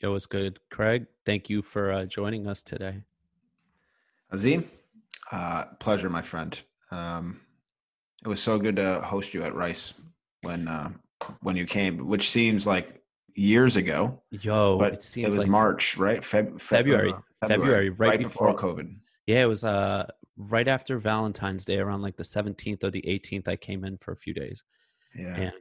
Yo, what's good, Craig? Thank you for uh, joining us today. Azim, uh, pleasure, my friend. Um, it was so good to host you at Rice when uh, when you came, which seems like years ago. Yo, but it seems it was like March, right? Feb- Feb- February. uh, February, right before, before- COVID. Yeah, it was uh right after Valentine's Day, around like the 17th or the 18th. I came in for a few days, Yeah, and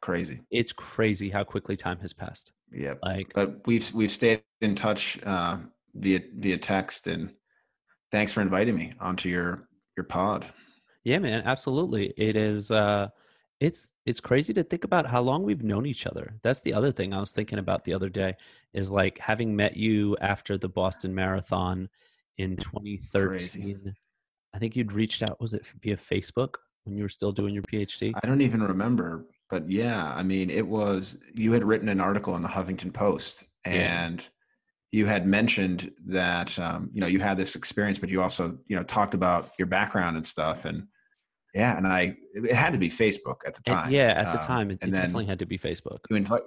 crazy. it's crazy how quickly time has passed. Yeah, Like, but we've we've stayed in touch uh, via via text, and thanks for inviting me onto your your pod. yeah, man, absolutely. It is. uh It's it's crazy to think about how long we've known each other. That's the other thing I was thinking about the other day. Is like having met you after the Boston Marathon in 2013. I think you'd reached out. Was it via Facebook when you were still doing your PhD? I don't even remember, but yeah, I mean, it was you had written an article in the Huffington Post, Yeah. and you had mentioned that um, you know you had this experience, but you also you know talked about your background and stuff, and yeah, and I it had to be Facebook at the time. yeah, at the Um, time, it, and it then definitely had to be Facebook. you invite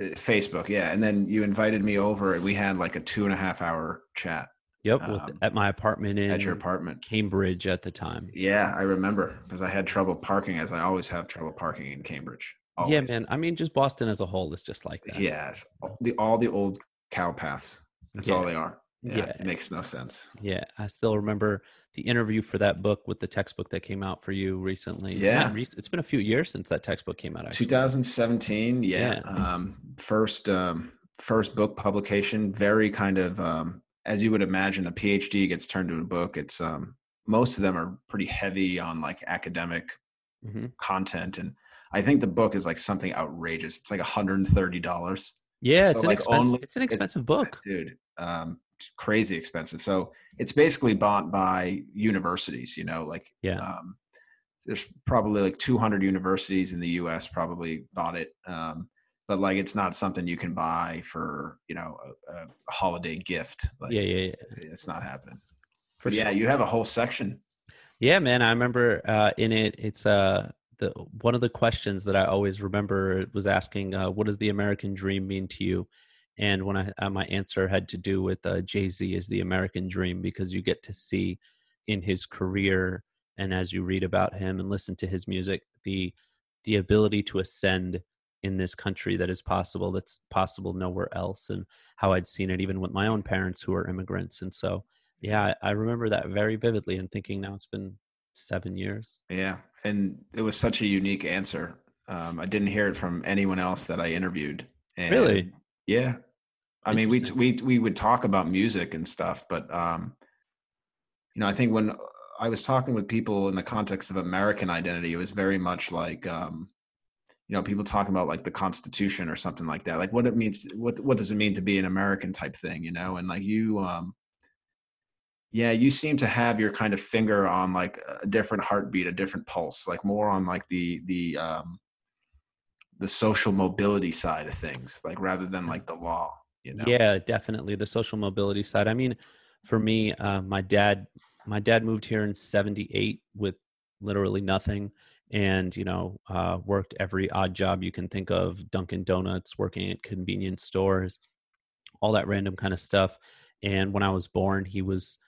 Facebook, yeah, and then you invited me over, and we had like a two and a half hour chat Yep, with, um, at my apartment in at your apartment. Cambridge at the time. Yeah, I remember because I had trouble parking, as I always have trouble parking in Cambridge. Yeah, man. I mean, just Boston as a whole is just like that. Yes, all the all the old cow paths. That's all they are. Yeah, Yeah. it makes no sense. Yeah, I still remember the interview for that book with the textbook that came out for you recently. Yeah. it's been a few years since that textbook came out. Actually, 2017, yeah, Yeah. Um, first um, first book publication. Very kind of um, as you would imagine, a PhD gets turned into a book. It's um, most of them are pretty heavy on like academic hmm content, and I think the book is like something outrageous. It's like 130 dollars. Yeah, So, it's an like, expensive. only- it's an expensive book. dude um crazy expensive so it's basically bought by universities you know like Yeah. um there's probably like 200 universities in the us probably bought it um but like it's not something you can buy for you know a, a holiday gift like yeah, yeah, yeah. it's not happening For but yeah you have a whole section Yeah, man. I remember uh, in it. It's uh, the one of the questions that I always remember was asking, uh, "What does the American dream mean to you?" And when I uh, my answer had to do with uh, Jay Z is the American dream because you get to see in his career and as you read about him and listen to his music the the ability to ascend in this country that is possible that's possible nowhere else and how I'd seen it even with my own parents who are immigrants and so yeah I, remember that very vividly and thinking now it's been seven years yeah and it was such a unique answer um i didn't hear it from anyone else that i interviewed and Really? yeah i mean we we we would talk about music and stuff but um you know i think when i was talking with people in the context of american identity it was very much like um you know people talking about like the constitution or something like that like what it means what what does it mean to be an american type thing you know? And like you um yeah you seem to have your kind of finger on like a different heartbeat a different pulse like more on like the the um the social mobility side of things like rather than like the law you know? Yeah, definitely the social mobility side. I mean, for me, uh, my dad, my dad moved here in '78 with literally nothing, and you know, uh, worked every odd job you can think of: Dunkin' Donuts, working at convenience stores, all that random kind of stuff. And when I was born, he was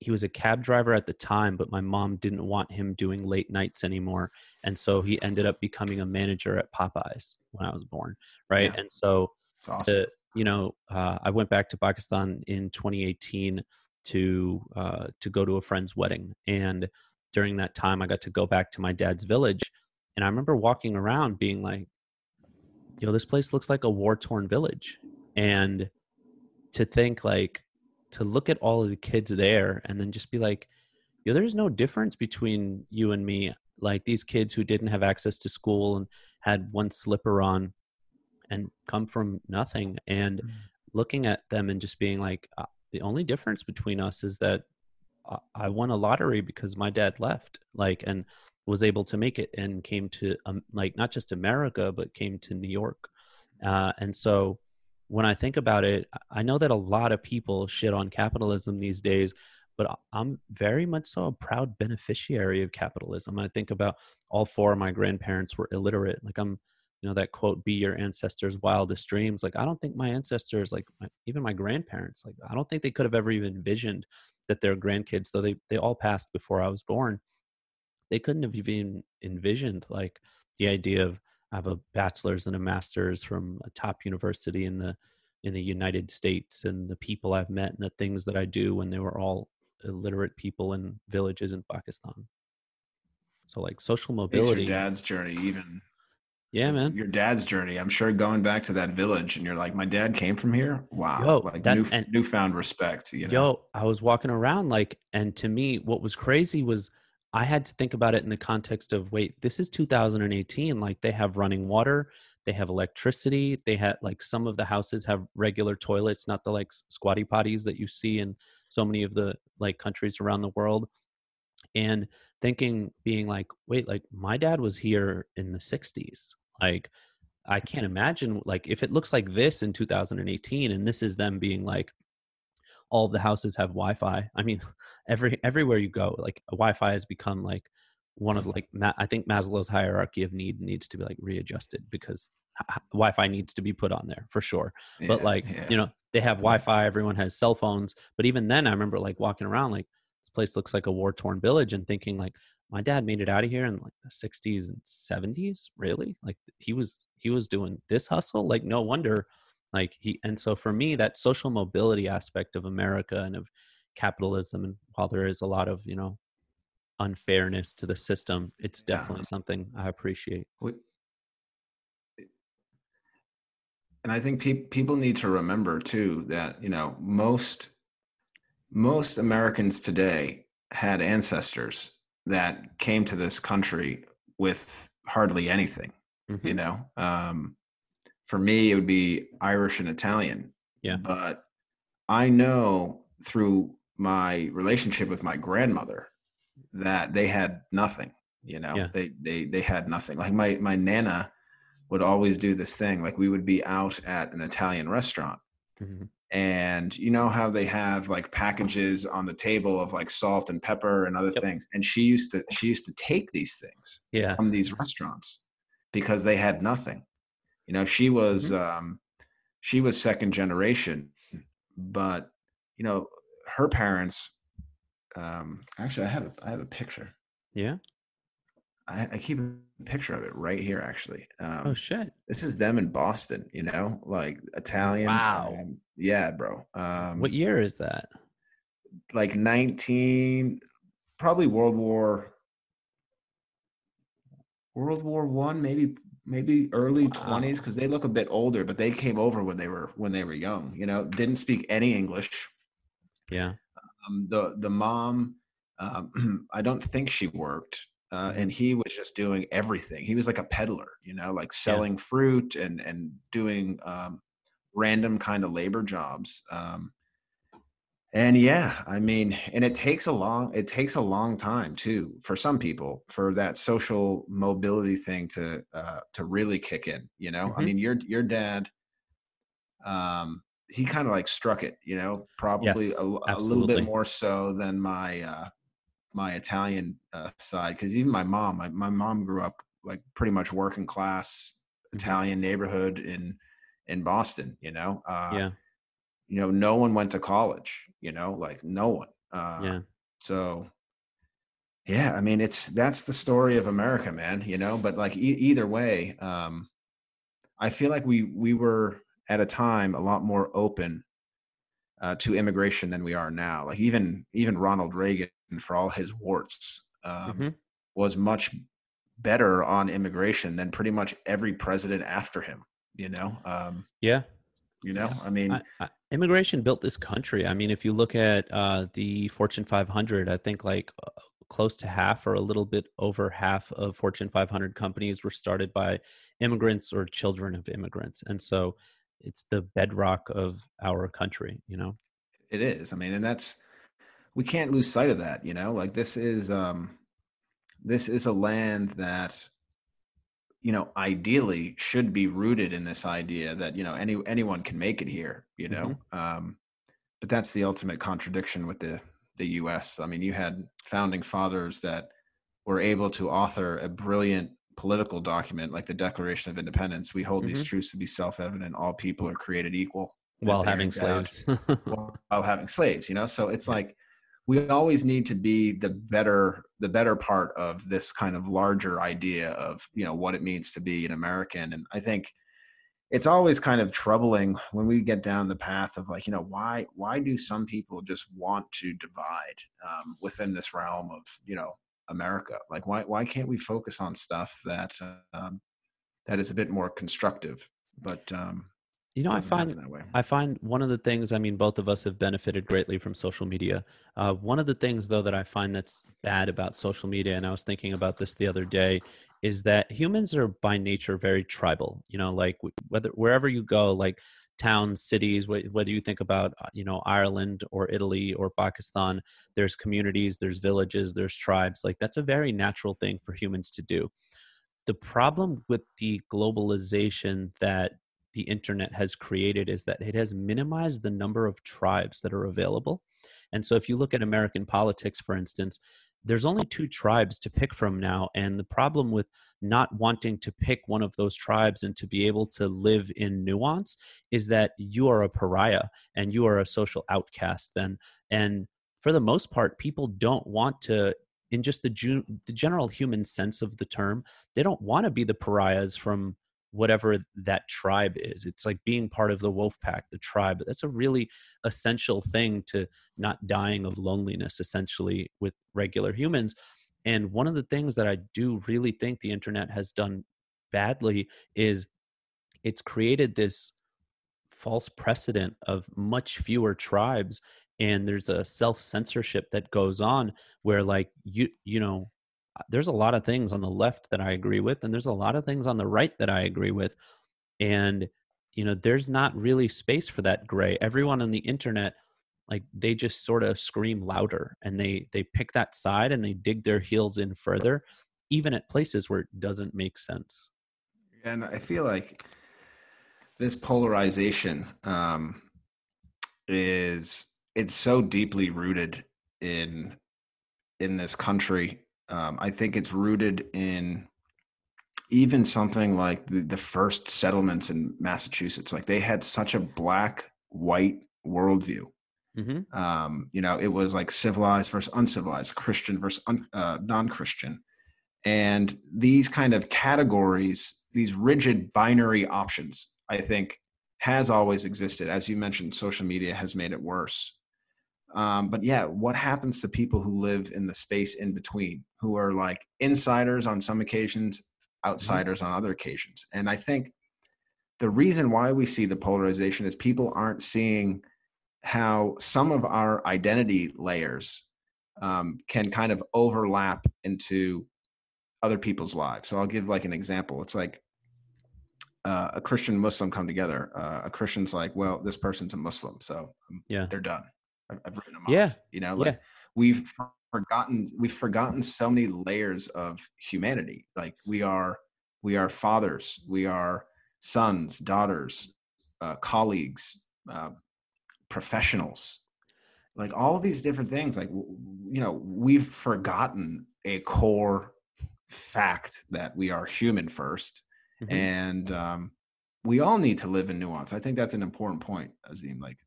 he was a cab driver at the time, but my mom didn't want him doing late nights anymore, and so he ended up becoming a manager at Popeyes when I was born, right? Yeah. And so awesome the you know uh, i went back to pakistan in 2018 to uh, to go to a friend's wedding and during that time i got to go back to my dad's village and i remember walking around being like yo this place looks like a war torn village. And to think like to look at all of the kids there and then just be like yo there's no difference between you and me. Like these kids who didn't have access to school and had one slipper on and come from nothing. And Mhm. looking at them and just being like uh, the only difference between us is that I- won a lottery because my dad left like and was able to make it and came to um, like not just america but came to new york. Uh, and so when i think about it i know that a lot of people shit on capitalism these days but i'm very much so a proud beneficiary of capitalism. I think about all four of my grandparents were illiterate like i'm you know that quote be your ancestors wildest dreams like i don't think my ancestors like my, even my grandparents like i don't think they could have ever even envisioned that their grandkids though they they all passed before i was born they couldn't have even envisioned like the idea of I have a bachelor's and a master's from a top university in the in the United States and the people I've met and the things that I do when they were all illiterate people in villages in Pakistan. So like social mobility. It's your dad's journey, even. Yeah, man. Your dad's journey. I'm sure going back to that village and you're like, my dad came from here. Wow. Yo, like that, new, and, newfound respect. You know? Yo, I was walking around like, and to me, what was crazy was I had to think about it in the context of wait, this is 2018. Like they have running water, they have electricity, they had like some of the houses have regular toilets, not the like squatty potties that you see in so many of the like countries around the world. And thinking, being like, wait, like my dad was here in the 60s. Like I can't imagine like if it looks like this in 2018 and this is them being like all the houses have Wi-Fi. I mean, every everywhere you go, like Wi-Fi has become like one of like I think Maslow's hierarchy of need needs to be like readjusted because Wi-Fi needs to be put on there for sure. Yeah, but like yeah. you know, they have Wi-Fi. Everyone has cell phones. But even then, I remember like walking around like this place looks like a war-torn village and thinking like my dad made it out of here in like the 60s and 70s really? Like he was he was doing this hustle? Like no wonder like he and so for me that social mobility aspect of america and of capitalism and while there is a lot of you know unfairness to the system it's definitely yeah. something i appreciate. And i think pe- people need to remember too that you know most most americans today had ancestors that came to this country with hardly anything mm-hmm. you know um for me it would be irish and italian yeah but i know through my relationship with my grandmother that they had nothing you know yeah. they they they had nothing like my my nana would always do this thing like we would be out at an italian restaurant mm-hmm. And you know how they have like packages on the table of like salt and pepper and other yep. things and she used to she used to take these things yeah. from these restaurants because they had nothing you know, she was mm-hmm. um, she was second generation, but you know, her parents. Um, actually, I have a, I have a picture. Yeah. I, I keep a picture of it right here. Actually. Um, oh shit! This is them in Boston. You know, like Italian. Wow. Um, yeah, bro. Um, what year is that? Like nineteen, probably World War. World War One, maybe maybe early wow. 20s because they look a bit older but they came over when they were when they were young you know didn't speak any english yeah um, the the mom um, i don't think she worked uh, and mm-hmm. he was just doing everything he was like a peddler you know like selling yeah. fruit and and doing um, random kind of labor jobs um, and yeah i mean and it takes a long it takes a long time too for some people for that social mobility thing to uh to really kick in you know mm-hmm. i mean your your dad um he kind of like struck it you know probably yes, a, a, little bit more so than my uh my italian uh, side because even my mom my, my mom grew up like pretty much working class mm-hmm. italian neighborhood in in boston you know? Uh yeah. you know no one went to college you know like no one. Uh, yeah. so yeah i mean it's that's the story of america man you know? But like e- either way um i feel like we we were at a time a lot more open uh, to immigration than we are now. Like even even ronald reagan for all his warts um, mm-hmm. was much better on immigration than pretty much every president after him you know um yeah you know i mean I, I, immigration built this country. I mean, if you look at uh, the Fortune 500, I think like uh, close to half or a little bit over half of Fortune 500 companies were started by immigrants or children of immigrants. And so it's the bedrock of our country, you know? It is. I mean, and that's, we can't lose sight of that, you know? Like this is, um, this is a land that you know ideally should be rooted in this idea that you know any anyone can make it here you know mm-hmm. um, but that's the ultimate contradiction with the the US I mean you had founding fathers that were able to author a brilliant political document like the Declaration of Independence, we hold Mhm. these truths to be self-evident: all people are created equal while having slaves. while having slaves. You know, so it's Yeah. like we always need to be the better the better part of this kind of larger idea of you know what it means to be an American. And I think it's always kind of troubling when we get down the path of like you know why why do some people just want to divide um, within this realm of you know America? Like why why can't we focus on stuff that um, that is a bit more constructive? But um, you know, I find that way. I find one of the things, I mean, both of us have benefited greatly from social media. Uh, one of the things, though, that I find that's bad about social media, and I was thinking about this the other day, is that humans are by nature very tribal. You know, like whether wherever you go, like towns, cities, whether you think about, uh, you know, Ireland or Italy or Pakistan, there's communities, there's villages, there's tribes. Like that's a very natural thing for humans to do. The problem with the globalization that the internet has created is that it has minimized the number of tribes that are available. And so if you look at American politics, for instance, there's only two tribes to pick from now. And the problem with not wanting to pick one of those tribes and to be able to live in nuance is that you are a pariah and you are a social outcast then. And for the most part, people don't want to in just the, ju- the general human sense of the term, they don't want to be the pariahs from whatever that tribe is. It's like being part of the wolf pack, the tribe. That's a really essential thing to not dying of loneliness, essentially, with regular humans. And one of the things that I do really think the internet has done badly is it's created this false precedent of much fewer tribes and there's a self censorship that goes on where like you you know there's a lot of things on the left that I agree with, and there's a lot of things on the right that I agree with. And, you know, there's not really space for that gray. Everyone on the internet, like they just sort of scream louder and they they pick that side and they dig their heels in further, even at places where it doesn't make sense. And I feel like this polarization um, is it's so deeply rooted in in this country. Um, I think it's rooted in even something like the, the first settlements in Massachusetts. Like they had such a black white worldview. Mm-hmm. Um, you know, it was like civilized versus uncivilized, Christian versus un, uh, non-Christian, and these kind of categories, these rigid binary options, I think, has always existed. As you mentioned, social media has made it worse. Um, but yeah, what happens to people who live in the space in between, who are like insiders on some occasions, outsiders mm-hmm. on other occasions? And I think the reason why we see the polarization is people aren't seeing how some of our identity layers um, can kind of overlap into other people's lives. So I'll give like an example. It's like uh, a Christian Muslim come together. Uh, a Christian's like, well, this person's a Muslim, so um, yeah, they're done. I've, I've written them yeah. off. You know, like yeah. we've forgotten we've forgotten so many layers of humanity. Like we are we are fathers, we are sons, daughters, uh, colleagues, uh, professionals, like all these different things. Like you know, we've forgotten a core fact that we are human 1st mm-hmm. and um, we all need to live in nuance. I think that's an important point, Azim. Like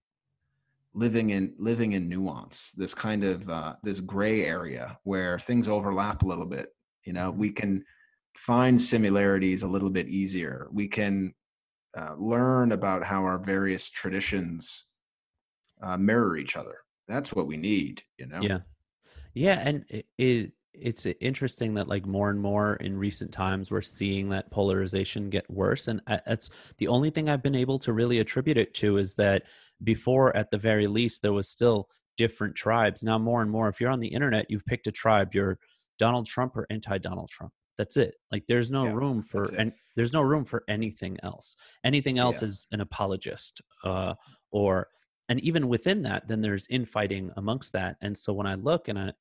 living in living in nuance this kind of uh, this gray area where things overlap a little bit you know? We can find similarities a little bit easier. We can uh, learn about how our various traditions uh, mirror each other. That's what we need you know? Yeah. Yeah and it, it it's interesting that like more and more in recent times we're seeing that polarization get worse and that's the only thing i've been able to really attribute it to is that before at the very least there was still different tribes. Now more and more if you're on the internet you've picked a tribe you're donald trump or anti-donald trump. That's it. Like there's no yeah, room for and there's no room for anything else. Anything else Yeah. is an apologist uh or and even within that then there's infighting amongst that. And so when i look and i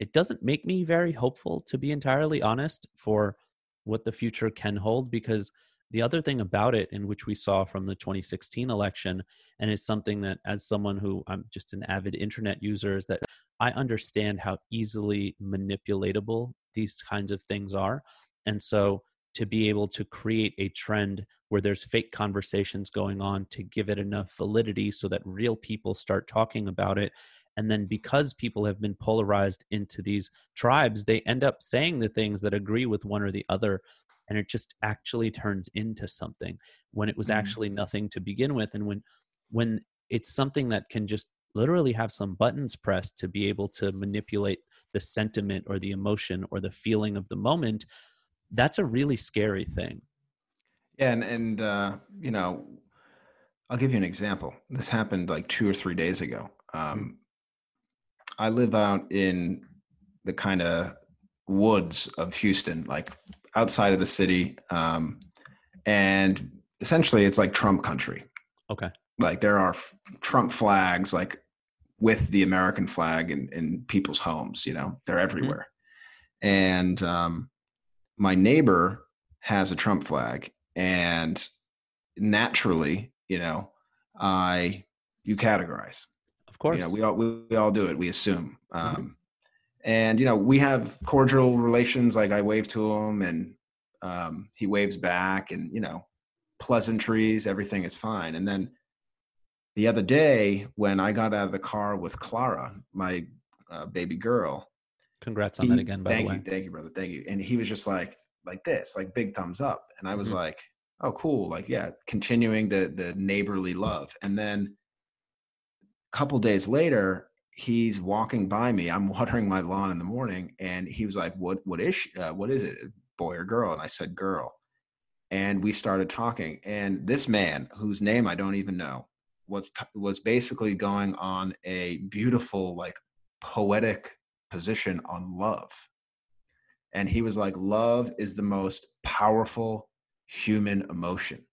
it doesn't make me very hopeful to be entirely honest for what the future can hold because the other thing about it in which we saw from the 2016 election and it's something that as someone who i'm just an avid internet user is that i understand how easily manipulatable these kinds of things are. And so to be able to create a trend where there's fake conversations going on to give it enough validity so that real people start talking about it and then because people have been polarized into these tribes they end up saying the things that agree with one or the other. And it just actually turns into something when it was mm-hmm. actually nothing to begin with. And when when it's something that can just literally have some buttons pressed to be able to manipulate the sentiment or the emotion or the feeling of the moment that's a really scary thing. Yeah and and uh you know i'll give you an example. This happened like two or three days ago. Um mm. I live out in the kind of woods of houston like outside of the city um and essentially it's like trump country okay like there are trump flags like with the American flag in, in people's homes. You know, they're mm-hmm. everywhere. Mm-hmm. And um, my neighbor has a Trump flag, and naturally, you know, I you categorize. Course, you know, we all we, we all do it. We assume. Mm-hmm. Um, mm-hmm. And you know, we have cordial relations. Like I wave to him, and um, he waves back, and you know, pleasantries. Everything is fine. And then the other day when I got out of the car with Clara, my uh, baby girl. Congrats on he, that again, by thank the way. you, thank you, brother, thank you. And he was just like, like this, like big thumbs up, and I was mm-hmm. like, oh, cool, like yeah, continuing the the neighborly love. And then couple days later, he's walking by me. I'm watering my lawn in the morning, and he was like, "What? What is? She, uh, what is it? Boy or girl?" And I said, "Girl." And we started talking. And this man, whose name I don't even know, was was basically going on a beautiful like poetic position on love and he was like love is the most powerful human emotion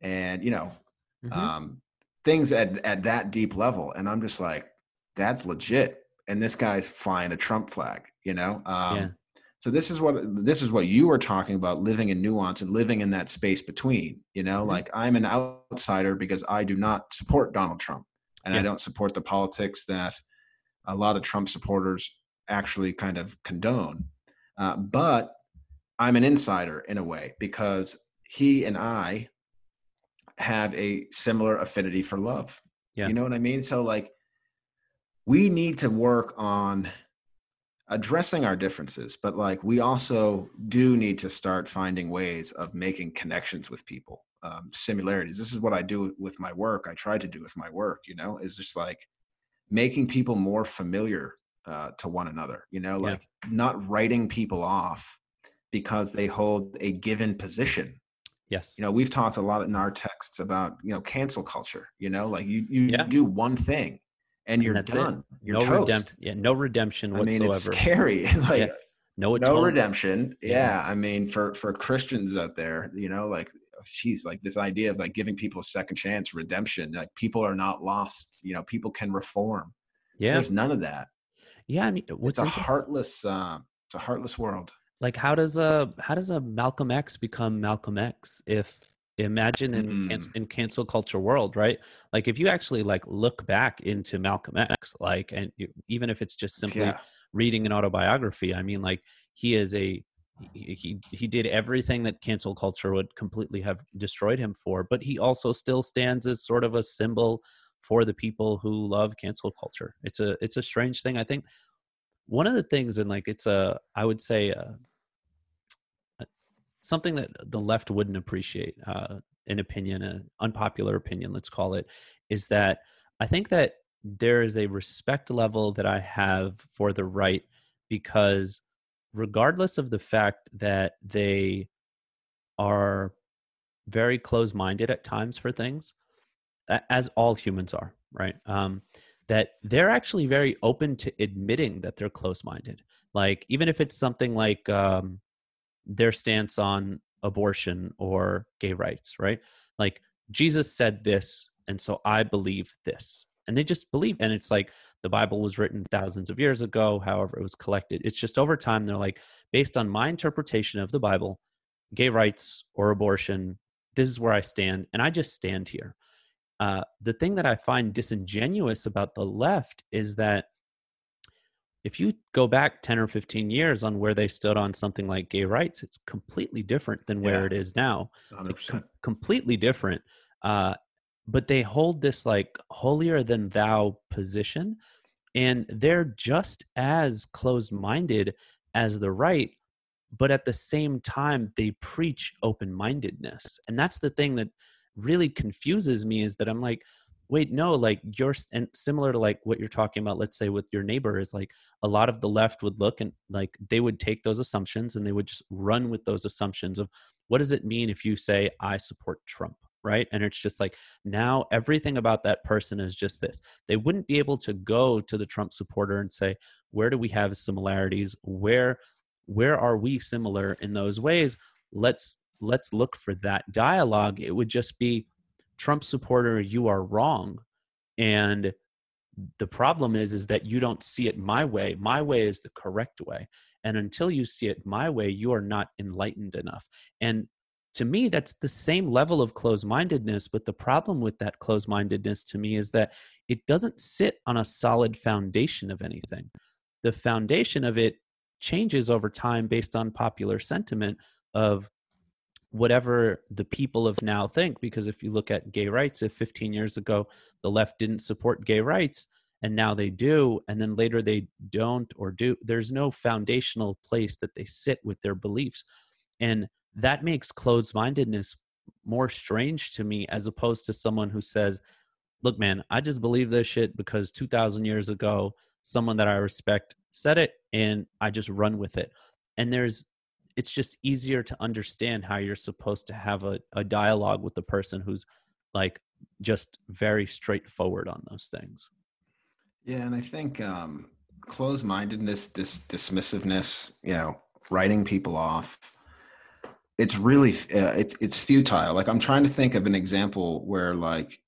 and you know mm-hmm. um things at at that deep level and i'm just like that's legit and this guy's flying a trump flag you know um yeah. So this is what this is what you were talking about living in nuance and living in that space between, you know, mm-hmm. like I'm an outsider because I do not support Donald Trump and yeah. I don't support the politics that a lot of Trump supporters actually kind of condone. Uh, but I'm an insider in a way because he and I have a similar affinity for love. Yeah. You know what I mean? So like we need to work on addressing our differences but like we also do need to start finding ways of making connections with people um, similarities this is what i do with my work i try to do with my work you know is just like making people more familiar uh, to one another you know like yeah. not writing people off because they hold a given position yes you know we've talked a lot in our texts about you know cancel culture you know like you you yeah. do one thing and you're and done. It. You're no redemption. Yeah, no redemption whatsoever. I mean, it's scary. like yeah. no, no redemption. Yeah. yeah. I mean, for for Christians out there, you know, like she's like this idea of like giving people a second chance, redemption. Like people are not lost. You know, people can reform. Yeah, there's none of that. Yeah, I mean, what's it's a heartless. Uh, it's a heartless world. Like, how does a how does a Malcolm X become Malcolm X if imagine in mm. in cancel culture world right like if you actually like look back into malcolm x like and you, even if it's just simply yeah. reading an autobiography i mean like he is a he, he he did everything that cancel culture would completely have destroyed him for but he also still stands as sort of a symbol for the people who love cancel culture it's a it's a strange thing i think one of the things and like it's a i would say uh, something that the left wouldn't appreciate, uh, an opinion, an unpopular opinion, let's call it, is that I think that there is a respect level that I have for the right because regardless of the fact that they are very close minded at times for things, as all humans are, right? Um, that they're actually very open to admitting that they're close minded. Like, even if it's something like, um, their stance on abortion or gay rights, right? Like Jesus said this, and so I believe this. And they just believe, and it's like the Bible was written thousands of years ago, however, it was collected. It's just over time, they're like, based on my interpretation of the Bible, gay rights or abortion, this is where I stand, and I just stand here. Uh, the thing that I find disingenuous about the left is that if you go back 10 or 15 years on where they stood on something like gay rights, it's completely different than where Yeah. it is now. 100%. Like, com- completely different. Uh, but they hold this like holier than thou position, and they're just as closed minded as the right. But at the same time, they preach open mindedness. And that's the thing that really confuses me is that I'm like, wait no like you're and similar to like what you're talking about let's say with your neighbor is like a lot of the left would look and like they would take those assumptions and they would just run with those assumptions of what does it mean if you say i support trump right? And it's just like now everything about that person is just this. They wouldn't be able to go to the trump supporter and say where do we have similarities? Where where are we similar in those ways? Let's let's look for that dialogue it would just be Trump supporter, you are wrong. And the problem is is that you don't see it my way. My way is the correct way. And until you see it my way, you are not enlightened enough. And to me, that's the same level of closed mindedness. But the problem with that closed mindedness to me is that it doesn't sit on a solid foundation of anything. The foundation of it changes over time based on popular sentiment of whatever the people of now think because if you look at gay rights if 15 years ago the left didn't support gay rights and now they do and then later they don't or do there's no foundational place that they sit with their beliefs. And that makes closed mindedness more strange to me as opposed to someone who says look man i just believe this shit because 2000 years ago someone that i respect said it and i just run with it. And there's it's just easier to understand how you're supposed to have a, a dialogue with the person who's like just very straightforward on those things Yeah, and I think um, closed-mindedness, this dismissiveness, you know, writing people off. It's really uh, it's it's futile. Like I'm trying to think of an example where like,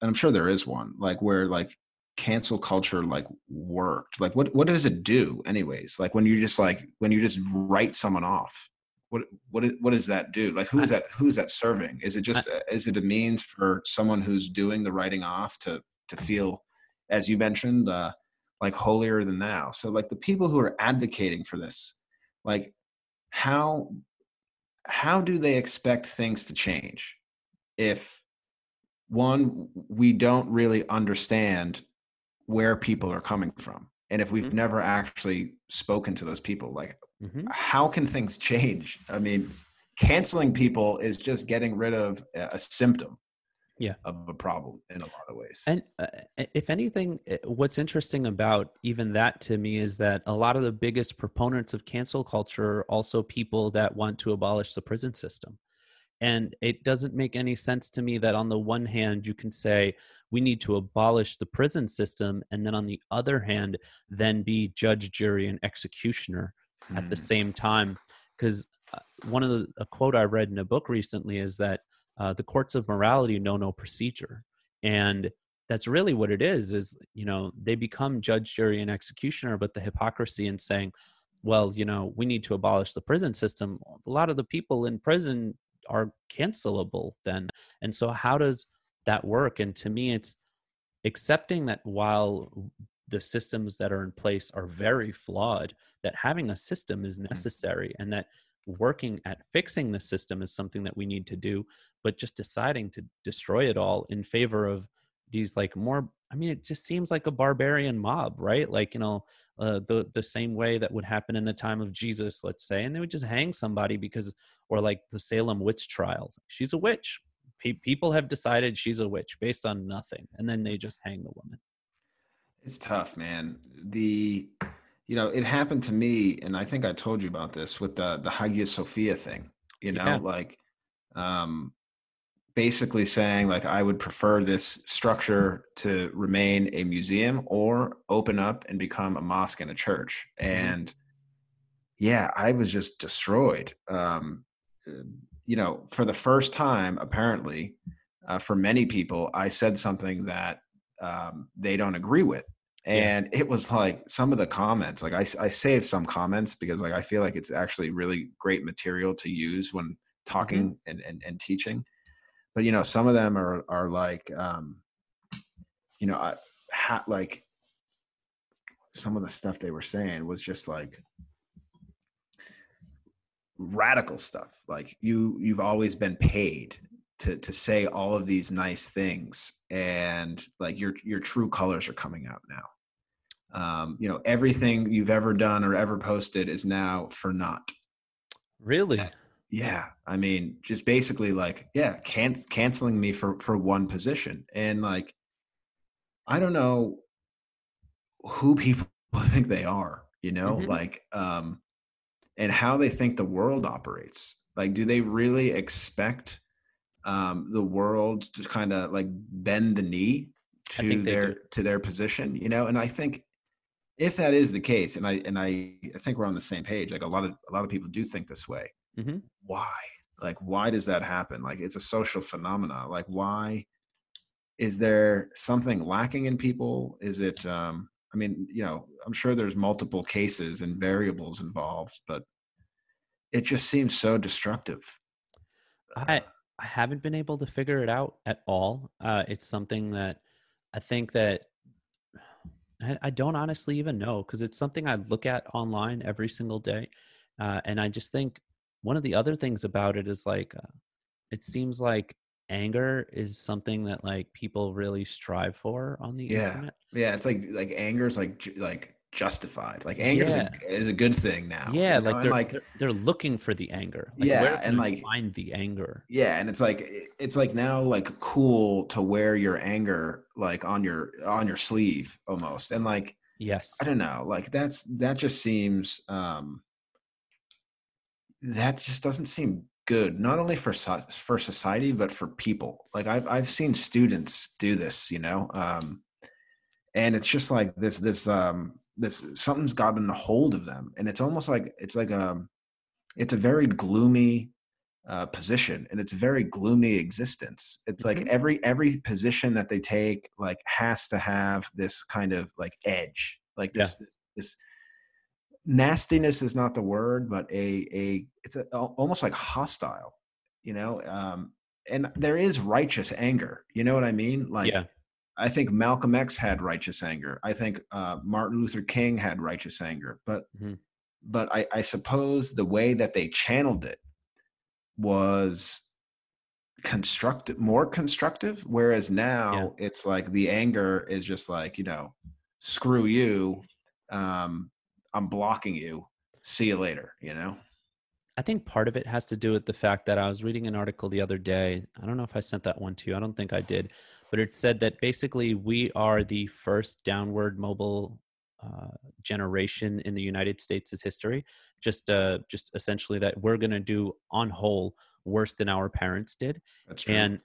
and I'm sure there is one, like where like cancel culture like worked. Like what what does it do anyways? Like when you just like when you just write someone off. What what is, what does that do? Like who is that who is that serving? Is it just is it a means for someone who's doing the writing off to to feel as you mentioned, uh, like holier than thou. So, like the people who are advocating for this, like how how do they expect things to change if one we don't really understand where people are coming from, and if we've Mhm. never actually spoken to those people, like mm-hmm. how can things change? I mean, canceling people is just getting rid of a symptom Yeah. of a problem in a lot of ways. And uh, if anything, what's interesting about even that to me is that a lot of the biggest proponents of cancel culture are also people that want to abolish the prison system. And it doesn't make any sense to me that on the one hand, you can say we need to abolish the prison system, and then on the other hand, then be judge, jury, and executioner at the Mm. same time. Because one of the a quote I read in a book recently is that uh, the courts of morality know no procedure, and that's really what it is. Is you know they become judge, jury, and executioner, but the hypocrisy in saying, well, you know, we need to abolish the prison system. A lot of the people in prison are cancelable then, and so how does that work? And to me, it's accepting that while the systems that are in place are very flawed that having a system is mm. necessary and that working at fixing the system is something that we need to do but just deciding to destroy it all in favor of these like more i mean it just seems like a barbarian mob right like you know uh, the the same way that would happen in the time of jesus let's say and they would just hang somebody because or like the salem witch trials she's a witch Pe- people have decided she's a witch based on nothing and then they just hang the woman It's tough, man. The you know, it happened to me, and I think I told you about this with the the Hagia Sophia thing. You know, Yeah. like um basically saying like I would prefer this structure to remain a museum or open up and become a mosque and a church. And yeah, I was just destroyed. Um you know, for the first time, apparently, uh, for many people, I said something that um, they don't agree with. And it was like some of the comments like I, I saved some comments because like i feel like it's actually really great material to use when talking and, and, and teaching but you know some of them are are like um you know I, ha, like some of the stuff they were saying was just like radical stuff. Like you you've always been paid to to say all of these nice things and like your your true colors are coming out now. Um you know everything you've ever done or ever posted is now for naught. Really yeah i mean just basically like yeah can- canceling me for for one position and like i don't know who people think they are you know mm-hmm. like um and how they think the world operates. Like do they really expect um the world to kind of like bend the knee to their to their position you know? And i think if that is the case and i and i i think we're on the same page like a lot of a lot of people do think this way mm-hmm. why? Like why does that happen? Like it's a social phenomena. Like why is there something lacking in people? Is it um i mean you know i'm sure there's multiple cases and variables involved but it just seems so destructive. I i haven't been able to figure it out at all. Uh it's something that i think that I, I don't honestly even know because it's something I look at online every single day. Uh, and I just think one of the other things about it is like, uh, it seems like anger is something that like people really strive for on the yeah. internet. Yeah. It's like, like anger is like, like justified. Like anger yeah. is, a, is, a, good thing now. Yeah, like they're, like they're, they're, looking for the anger. Like yeah, and like find the anger. Yeah, and it's like it's like now like cool to wear your anger like on your on your sleeve almost, and like yes, I don't know, like that's that just seems um that just doesn't seem good not only for for society but for people like i've i've seen students do this you know um and it's just like this this um this something's gotten a hold of them and it's almost like it's like a um, it's a very gloomy uh, position and it's a very gloomy existence it's like mm-hmm. every every position that they take like has to have this kind of like edge like this yeah. this, this nastiness is not the word but a a it's a, almost like hostile you know um and there is righteous anger you know what i mean like yeah. I think Malcolm X had righteous anger. I think uh, Martin Luther King had righteous anger. But mm-hmm. but I, I suppose the way that they channeled it was constructive, more constructive. Whereas now yeah. it's like the anger is just like you know, screw you. Um, I'm blocking you. See you later. You know. I think part of it has to do with the fact that I was reading an article the other day. I don't know if I sent that one to you. I don't think I did but it said that basically we are the first downward mobile uh, generation in the United States' history. Just, uh, just essentially that we're going to do on whole worse than our parents did. That's true. And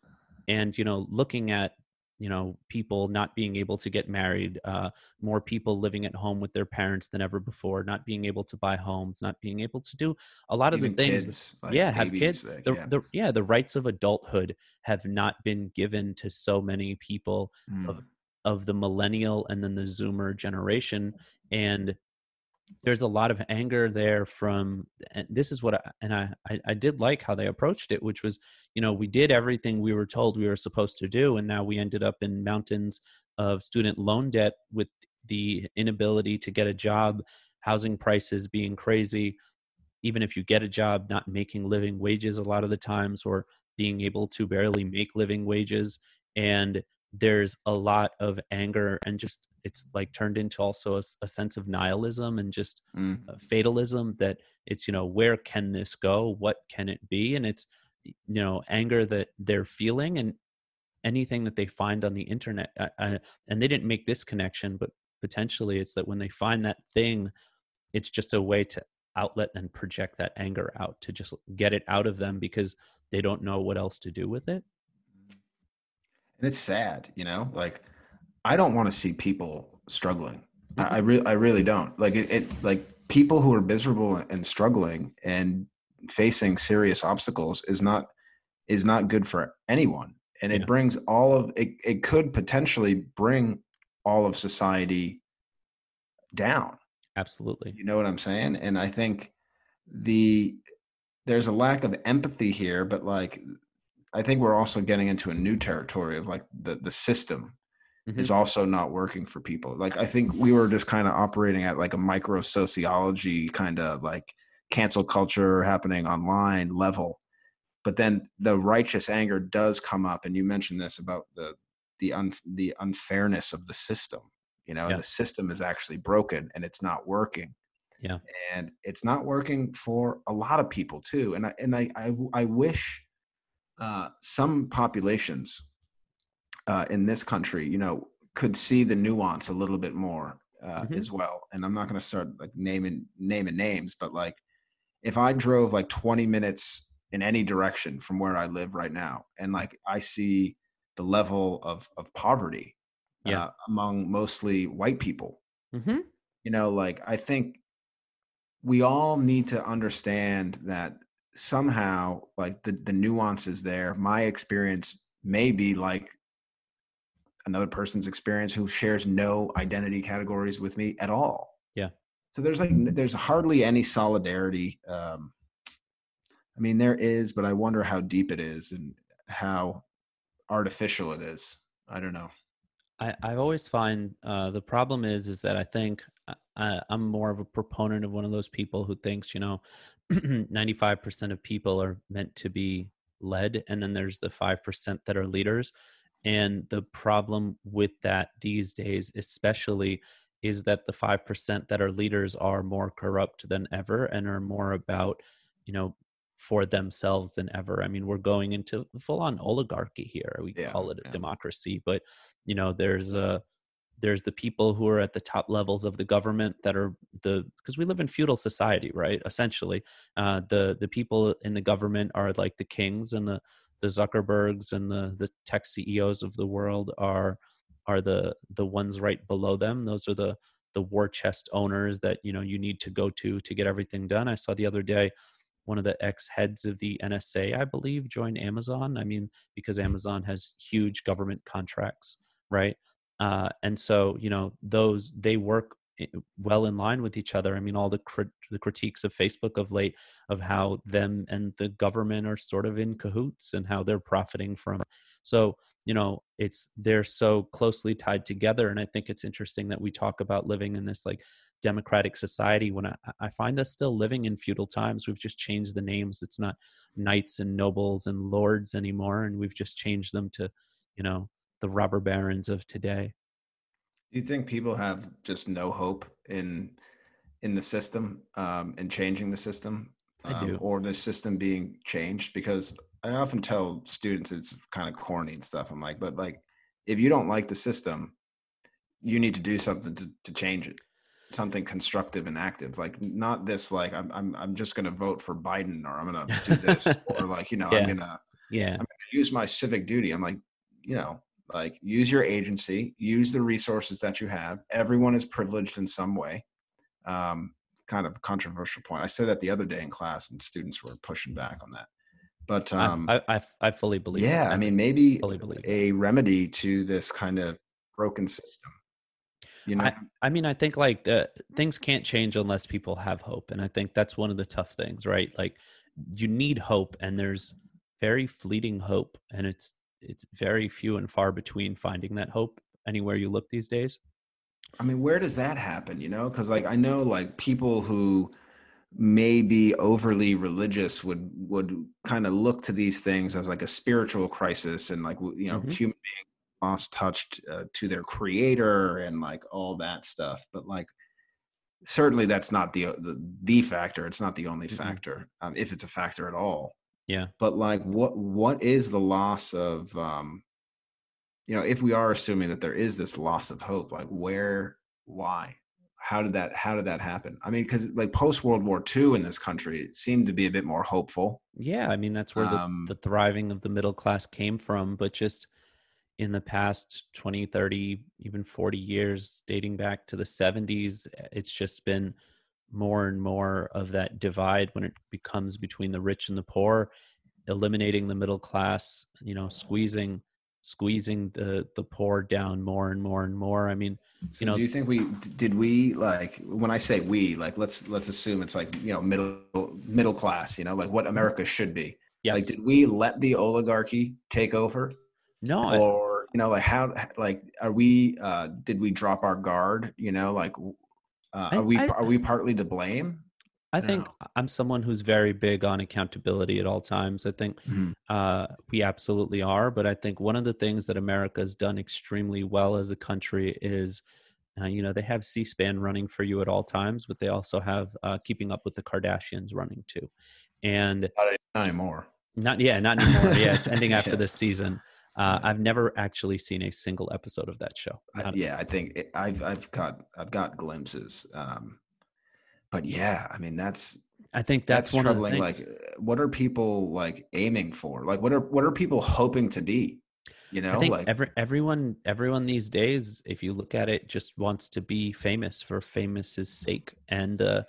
and you know, looking at you know people not being able to get married uh, more people living at home with their parents than ever before not being able to buy homes not being able to do a lot Even of the things kids, like yeah have kids like, the, yeah. The, yeah the rights of adulthood have not been given to so many people mm. of of the millennial and then the zoomer generation and there's a lot of anger there from and this is what I, and I, I, I did like how they approached it which was you know we did everything we were told we were supposed to do and now we ended up in mountains of student loan debt with the inability to get a job housing prices being crazy. Even if you get a job not making living wages a lot of the times or being able to barely make living wages and there's a lot of anger and just it's like turned into also a, a sense of nihilism and just mm. fatalism that it's you know where can this go? What can it be? And it's you know anger that they're feeling and anything that they find on the internet uh, uh, and they didn't make this connection but potentially it's that when they find that thing it's just a way to outlet and project that anger out to just get it out of them because they don't know what else to do with it. And it's sad you know like i don't want to see people struggling. I, I mm-hmm. really i really don't. Like it, it like people who are miserable and struggling and facing serious obstacles is not is not good for anyone. And it yeah. brings all of it it could potentially bring all of society down. Absolutely. You know what i'm saying? And i think the there's a lack of empathy here but like I think we're also getting into a new territory of like the the system mm-hmm. is also not working for people. Like I think we were just kind of operating at like a micro sociology kind of like cancel culture happening online level. But then the righteous anger does come up, and you mentioned this about the the un, the unfairness of the system. You know, yeah. the system is actually broken and it's not working. Yeah, and it's not working for a lot of people too. And I and I I, I wish uh, some populations uh, in this country, you know, could see the nuance a little bit more uh, mm-hmm. as well. And I'm not going to start like naming naming names, but like if I drove like 20 minutes in any direction from where I live right now, and like I see the level of of poverty yeah. uh, among mostly white people, mm-hmm. you know, like I think we all need to understand that somehow like the the nuances there my experience may be like another person's experience who shares no identity categories with me at all. Yeah. So there's like there's hardly any solidarity. Um, I mean, there is, but I wonder how deep it is and how artificial it is. I don't know. I I always find uh, the problem is is that I think uh, I, I'm more of a proponent of one of those people who thinks you know, 95% of people are meant to be led, and then there's the five percent that are leaders and the problem with that these days, especially, is that the 5% that are leaders are more corrupt than ever and are more about, you know, for themselves than ever. I mean, we're going into full on oligarchy here. We yeah, call it a yeah. democracy, but, you know, there's a, there's the people who are at the top levels of the government that are the because we live in feudal society right essentially uh, the the people in the government are like the kings and the the Zuckerbergs and the the tech CEOs of the world are are the the ones right below them. Those are the the war chest owners that you know you need to go to to get everything done. I saw the other day one of the ex heads of the NSA, I believe, joined Amazon. I mean, because Amazon has huge government contracts, right? Uh, and so you know those they work well in line with each other. I mean, all the crit- the critiques of Facebook of late of how them and the government are sort of in cahoots and how they're profiting from. So you know, it's they're so closely tied together, and I think it's interesting that we talk about living in this like democratic society when I, I find us still living in feudal times. We've just changed the names. It's not knights and nobles and lords anymore, and we've just changed them to, you know, the robber barons of today. Do you think people have just no hope in in the system um, and changing the system, um, or the system being changed? Because I often tell students it's kind of corny and stuff. I'm like, but like, if you don't like the system, you need to do something to to change it. Something constructive and active, like not this like I'm I'm I'm just gonna vote for Biden or I'm gonna do this or like you know yeah. I'm gonna yeah I'm gonna use my civic duty. I'm like you know like use your agency use the resources that you have. Everyone is privileged in some way. Um, kind of controversial point. I said that the other day in class and students were pushing back on that. But um, I, I, I fully believe yeah i mean maybe a remedy to this kind of broken system you know? I, I mean i think like uh, things can't change unless people have hope and i think that's one of the tough things right? Like you need hope and there's very fleeting hope and it's it's very few and far between finding that hope anywhere you look these days i mean where does that happen you know because like i know like people who may be overly religious would would kind of look to these things as like a spiritual crisis and like you know mm-hmm. human being lost touched uh, to their creator and like all that stuff but like certainly that's not the the, the factor it's not the only mm-hmm. factor um, if it's a factor at all yeah. But like what what is the loss of um you know if we are assuming that there is this loss of hope like where why? How did that how did that happen? I mean because like post world war ii in this country it seemed to be a bit more hopeful. Yeah i mean that's where the, um, the thriving of the middle class came from but just in the past 20 30 even 40 years dating back to the 70s it's just been more and more of that divide when it becomes between the rich and the poor eliminating the middle class you know squeezing squeezing the the poor down more and more and more. I mean so you know do you think we did we like when i say we like let's let's assume it's like you know middle middle class you know like what america should be. Yes. like did we let the oligarchy take over? No or you know like how like are we uh did we drop our guard you know like uh, are we I- are we partly to blame I think. I'm someone who's very big on accountability at all times. I think Mhm. uh, we absolutely are, but I think one of the things that America has done extremely well as a country is, uh, you know, they have C-SPAN running for you at all times, but they also have uh, Keeping Up with the Kardashians running too, and not, not anymore not yeah, not anymore. yeah, it's ending after Yeah. this season. Uh, I've never actually seen a single episode of that show. I, yeah i think it, i've i've got i've got glimpses um but yeah i mean that's I think that's, that's, one of the troubling like uh, what are people like aiming for like what are what are people hoping to be you know I think like every, everyone everyone these days, if you look at it, just wants to be famous for famous's sake. And uh,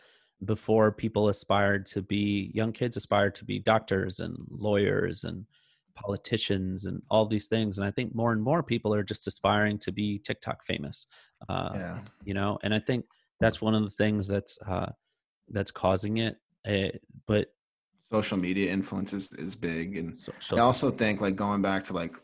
before people aspired to be young kids aspired to be doctors and lawyers and politicians and all these things. And I think more and more people are just aspiring to be TikTok famous. Uh, yeah You know, and I think that's one of the things that's uh, that's causing it. Uh, but social media influence is, is big and so, i also think like going back to like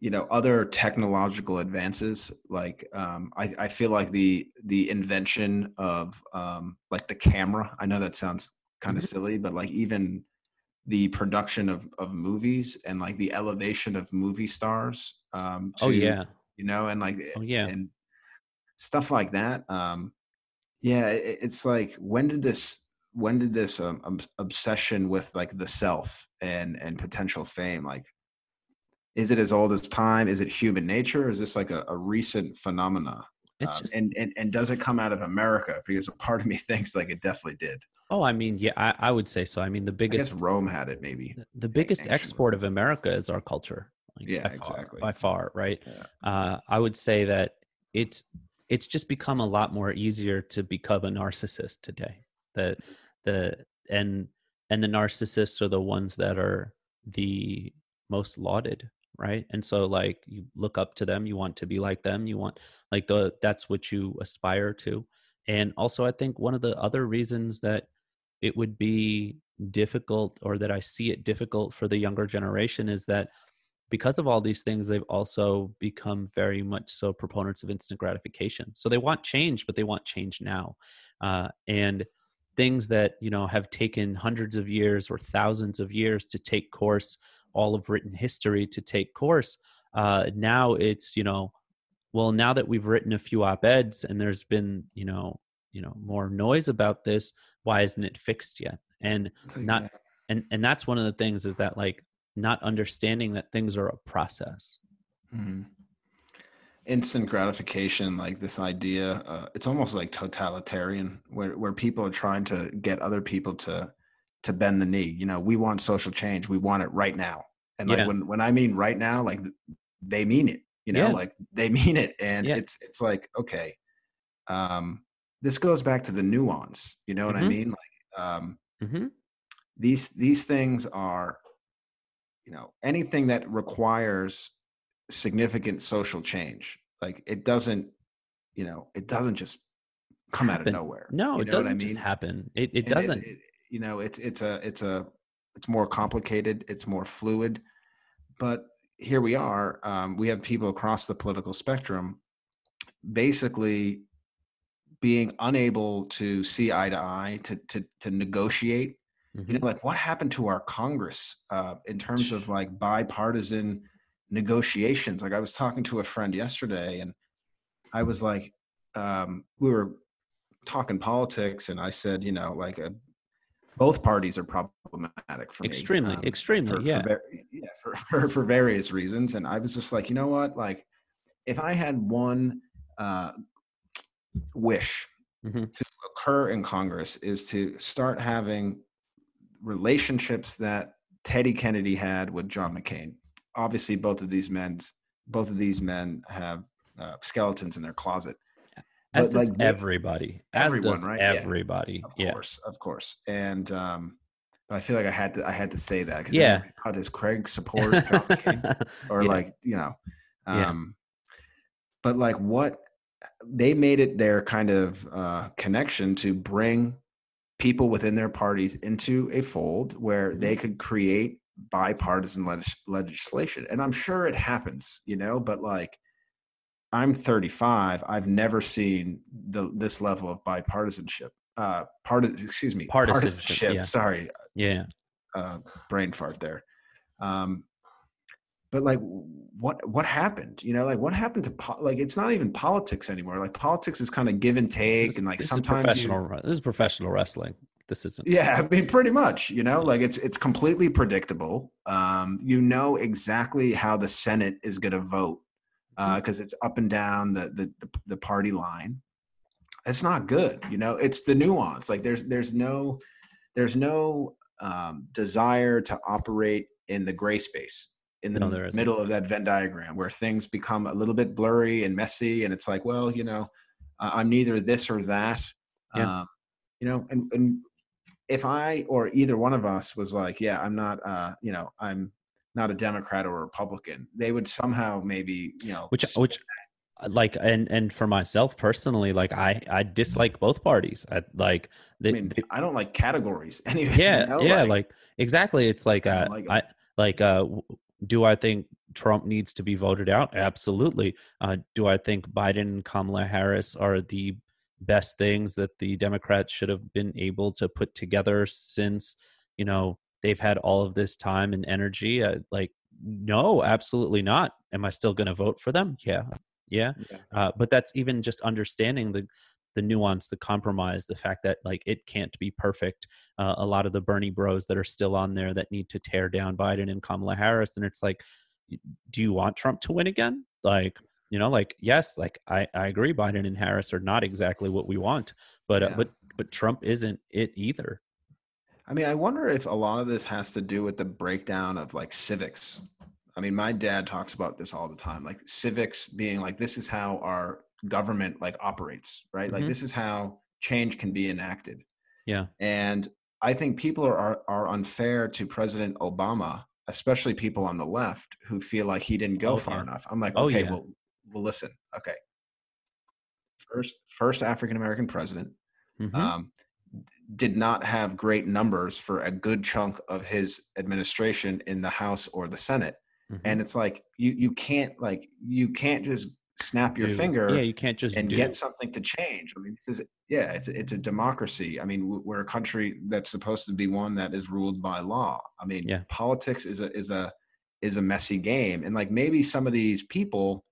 you know other technological advances like um i i feel like the the invention of um like the camera i know that sounds kind of Mhm. silly but like even the production of of movies and like the elevation of movie stars um to, oh yeah, you know and like oh yeah. and stuff like that um yeah it, it's like when did this when did this um, obsession with like the self and and potential fame like is it as old as time? Is it human nature? Is this like a, a recent phenomena? It's Um, just and, and and does it come out of america? Because a part of me thinks like it definitely did oh, I mean, yeah, I, I would say so. I mean, the i biggest guess rome had it maybe the- biggest export of America is our culture. like, Yeah, by far- exactly. by far, right? Yeah. Uh, I would say that it's it's just become a lot more easier to become a narcissist today. The the and and the narcissists are the ones that are the most lauded, right? And so like you look up to them, you want to be like them, you want like the that's what you aspire to. And also I think one of the other reasons that it would be difficult or that I see it difficult for the younger generation is that because of all these things they've also become very much so proponents of instant gratification. So they want change but they want change now. Uh, and things that you know have taken hundreds of years or thousands of years to take course all of written history to take course uh, now it's you know well now that we've written a few op-eds and there's been you know you know more noise about this why isn't it fixed yet and not and and that's one of the things is that like not understanding that things are a process Mhm. Instant gratification, like this idea, uh, it's almost like totalitarian, where where people are trying to get other people to to bend the knee. You know, we want social change, we want it right now, and like Yeah. when when I mean right now, like they mean it. You know, Yeah. like they mean it, and Yeah. it's it's like okay, um, this goes back to the nuance. You know what I Mhm. mean? Like um, hmm these these things are you know anything that requires significant social change like it doesn't you know it doesn't just come out of nowhere no it doesn't I just happen it, it doesn't it- you know it's it's a it's a it's more complicated it's more fluid but here we are um, we have people across the political spectrum basically being unable to see eye to eye to to, to negotiate Mhm. you know like what happened to our congress uh, in terms of like bipartisan negotiations? Like i was talking to a friend yesterday and i was like um, we were talking politics and i said you know like uh both parties are problematic for extremely me um, extremely for, yeah. for, yeah for, for, for various reasons and i was just like you know what? Like if i had one uh, wish Mhm. to occur in congress is to start having relationships that teddy kennedy had with john mccain obviously both of these men both of these men have uh, skeletons in their closet as but, does like, everybody as everyone, does right? Yeah. everybody of yeah course of course and um but i feel like i had to i had to say that because Yeah. how does craig support john mccain or Yeah. like you know Yeah. um but like what they made it their kind of uh connection to bring people within their parties into a fold where Mm-hmm. they could create bipartisan legis- legislation and i'm sure it happens you know but like i'm 35 i've never seen the this level of bipartisanship uh part excuse me Partisanship, partisanship yeah. sorry Yeah. uh brain fart there um but like what what happened you know like what happened to po- like it's not even politics anymore like politics is kind of give and take This- and like this sometimes is you, professional. This is professional wrestling. This isn't. yeah i mean pretty much you know like it's it's completely predictable um you know exactly how the senate is going to vote Mm-hmm. because it's up and down the, the the the party line it's not good you know it's the nuance like there's there's no there's no um desire to operate in the gray space in the No, middle of that venn diagram where things become a little bit blurry and messy and it's like well you know I- i'm neither this or that. Yeah. um you know and and if i or either one of us was like yeah i'm not uh you know i'm not a democrat or a republican they would somehow maybe you know which which like and and for myself personally like i i dislike both parties. I like they, I mean, they- I don't like categories anyway. yeah you know, yeah like, exactly. It's like I uh like i like uh do i think trump needs to be voted out? Absolutely. Uh do i think biden and kamala harris are the best things that the democrats should have been able to put together since you know they've had all of this time and energy? Uh, like no absolutely not. Am i still going to vote for them? Yeah. Yeah. Yeah. uh, but that's even just understanding the the nuance the compromise the fact that like it can't be perfect uh, a lot of the bernie bros that are still on there that need to tear down biden and kamala harris and it's like do you want trump to win again? Like you know like yes like i i agree biden and harris are not exactly what we want but uh, but but trump isn't it either. I mean, I wonder if a lot of this has to do with the breakdown of like civics. I mean, my dad talks about this all the time, like civics being like this is how our government like operates, right? Like Mhm. this is how change can be enacted. yeah And I think people are, are are unfair to President Obama, especially people on the left who feel like he didn't go Oh, far yeah. enough. I'm like, Oh, okay, yeah. well, well, listen, okay. First, first African American president Mhm. um, did not have great numbers for a good chunk of his administration in the House or the Senate. Mhm. And it's like you you can't like you can't just snap your Do- finger yeah you can't just and do get something to change. I mean, this is yeah, it's it's a democracy. I mean, we're a country that's supposed to be one that is ruled by law. I mean, Yeah. politics is a is a is a messy game, and like maybe some of these people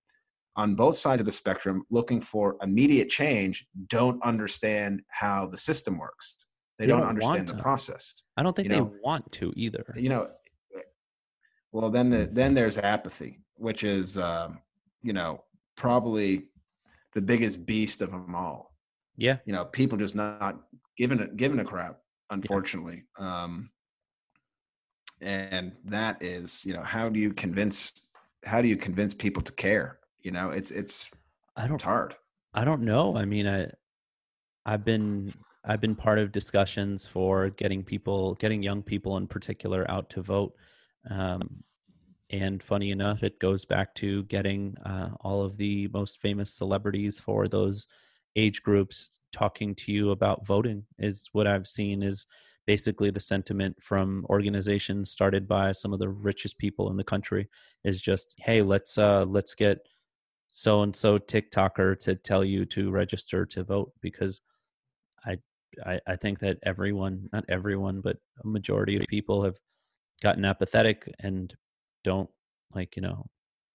on both sides of the spectrum looking for immediate change don't understand how the system works. They, They don't, don't understand the process. i don't think you they know, want to either You know, well then the, then there's apathy, which is um, you know probably the biggest beast of them all. yeah you know people just not giving it giving a crap unfortunately um and that is you know how do you convince how do you convince people to care you know it's it's i don't it's hard I don't know. I mean, I I've been I've been part of discussions for getting people, getting young people in particular, out to vote. Um, and funny enough, it goes back to getting uh, all of the most famous celebrities for those age groups talking to you about voting. Is what I've seen is basically the sentiment from organizations started by some of the richest people in the country. Is just, hey, let's uh, let's get so and so TikToker to tell you to register to vote because I, I I think that everyone, not everyone, but a majority of people have gotten apathetic and don't like you know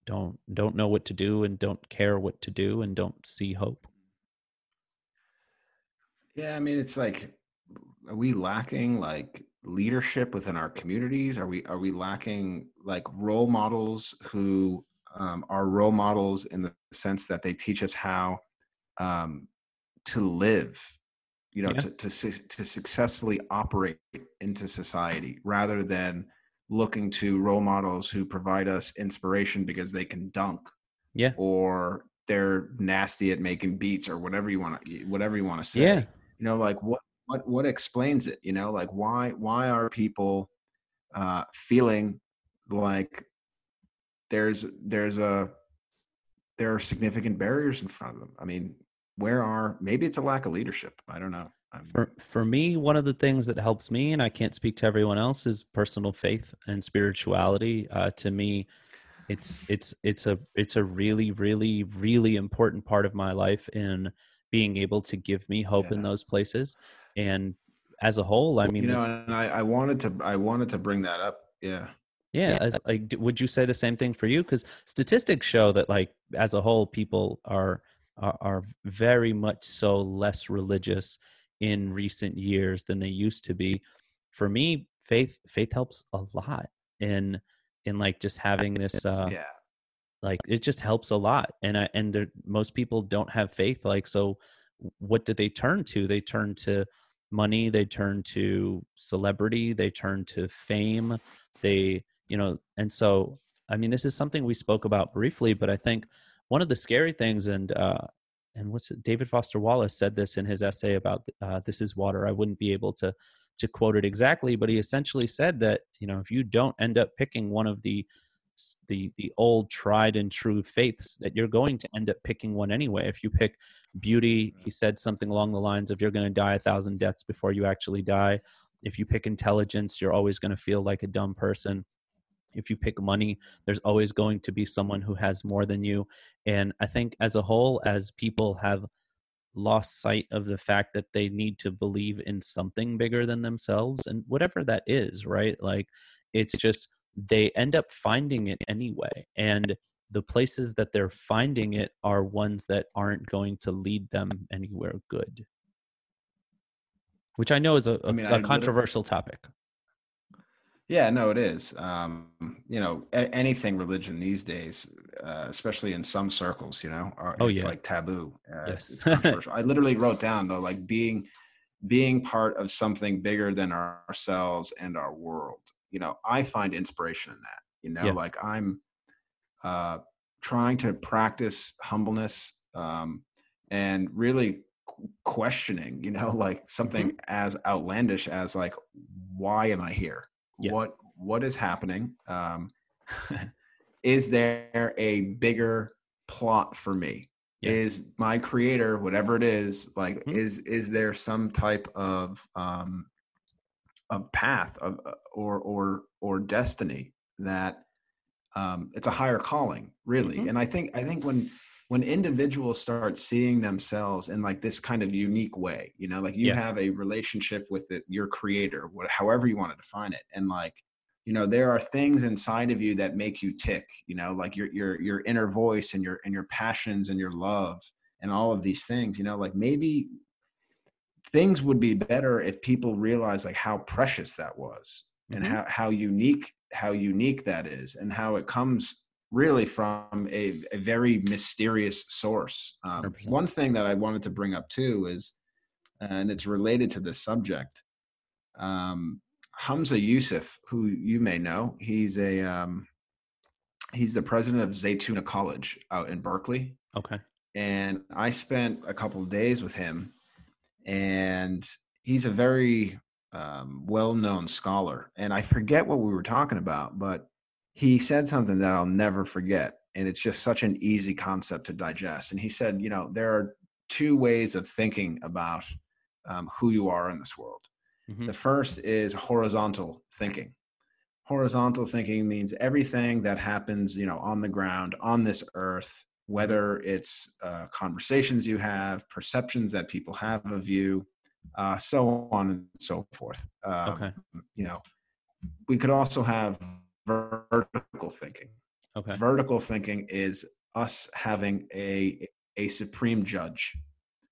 don't don't know what to do and don't care what to do and don't see hope. yeah i mean it's like are we lacking like leadership within our communities are we are we lacking like role models who um, are role models in the sense that they teach us how um, to live you know Yeah. to, to to successfully operate into society rather than looking to role models who provide us inspiration because they can dunk Yeah. or they're nasty at making beats or whatever you want to whatever you want to say. Yeah. you know like what what what explains it? You know like why why are people uh feeling like there's there's a there are significant barriers in front of them? I mean where are maybe it's a lack of leadership. I don't know For for me, one of the things that helps me, and I can't speak to everyone else, is personal faith and spirituality. Uh, to me, it's it's it's a it's a really really really important part of my life in being able to give me hope yeah. in those places. And as a whole, I mean, you know, and I, I wanted to I wanted to bring that up. Yeah. Yeah, as like, would you say the same thing for you? Because statistics show that, like, as a whole, people are, are are very much so less religious in recent years than they used to be. For me, faith faith helps a lot in in like just having this uh yeah like it just helps a lot and i and there, most people don't have faith like so what do they turn to they turn to money they turn to celebrity they turn to fame they you know and so i mean this is something we spoke about briefly but i think one of the scary things and uh and what's it, David Foster Wallace said this in his essay about uh, "This Is Water." I wouldn't be able to to quote it exactly, but he essentially said that you know if you don't end up picking one of the the the old tried and true faiths, that you're going to end up picking one anyway. If you pick beauty, he said something along the lines of "You're going to die a thousand deaths before you actually die." If you pick intelligence, you're always going to feel like a dumb person if you pick money there's always going to be someone who has more than you. And i think as a whole as people have lost sight of the fact that they need to believe in something bigger than themselves and whatever that is right? Like it's just they end up finding it anyway. And the places that they're finding it are ones that aren't going to lead them anywhere good. Which i know is a, a, I mean, a controversial topic yeah, no, it is. Um, you know, a- anything religion these days, uh, especially in some circles, you know, are, oh, it's yeah. like taboo. Uh, yes. it's, controversial. I literally wrote down though, like being being part of something bigger than our, ourselves and our world. You know, I find inspiration in that. You know, yeah. like I'm uh, trying to practice humbleness um, and really questioning. You know, like something mm-hmm. as outlandish as like, why am I here? Yeah. what what is happening um, is there a bigger plot for me yeah. is my creator whatever it is like mm-hmm. is is there some type of um of path of uh, or or or destiny that um it's a higher calling really mm-hmm. and i think i think when when individuals start seeing themselves in like this kind of unique way you know like you yeah. have a relationship with it, your creator what, however you want to define it and like you know there are things inside of you that make you tick you know like your your your inner voice and your and your passions and your love and all of these things you know like maybe things would be better if people realized like how precious that was mm-hmm. and how how unique how unique that is and how it comes really from a, a very mysterious source. Um, one thing that I wanted to bring up too is, and it's related to this subject. Um, Hamza Yusuf, who you may know, he's a um, he's the president of Zaytuna College out in Berkeley. Okay. And I spent a couple of days with him, and he's a very um, well-known scholar. And I forget what we were talking about, but he said something that I'll never forget. And it's just such an easy concept to digest. And he said, you know, there are two ways of thinking about um, who you are in this world. Mm-hmm. The first is horizontal thinking. Horizontal thinking means everything that happens, you know, on the ground, on this earth, whether it's uh, conversations you have, perceptions that people have of you, uh, so on and so forth. Um, okay. You know, we could also have vertical thinking. Okay. Vertical thinking is us having a a supreme judge,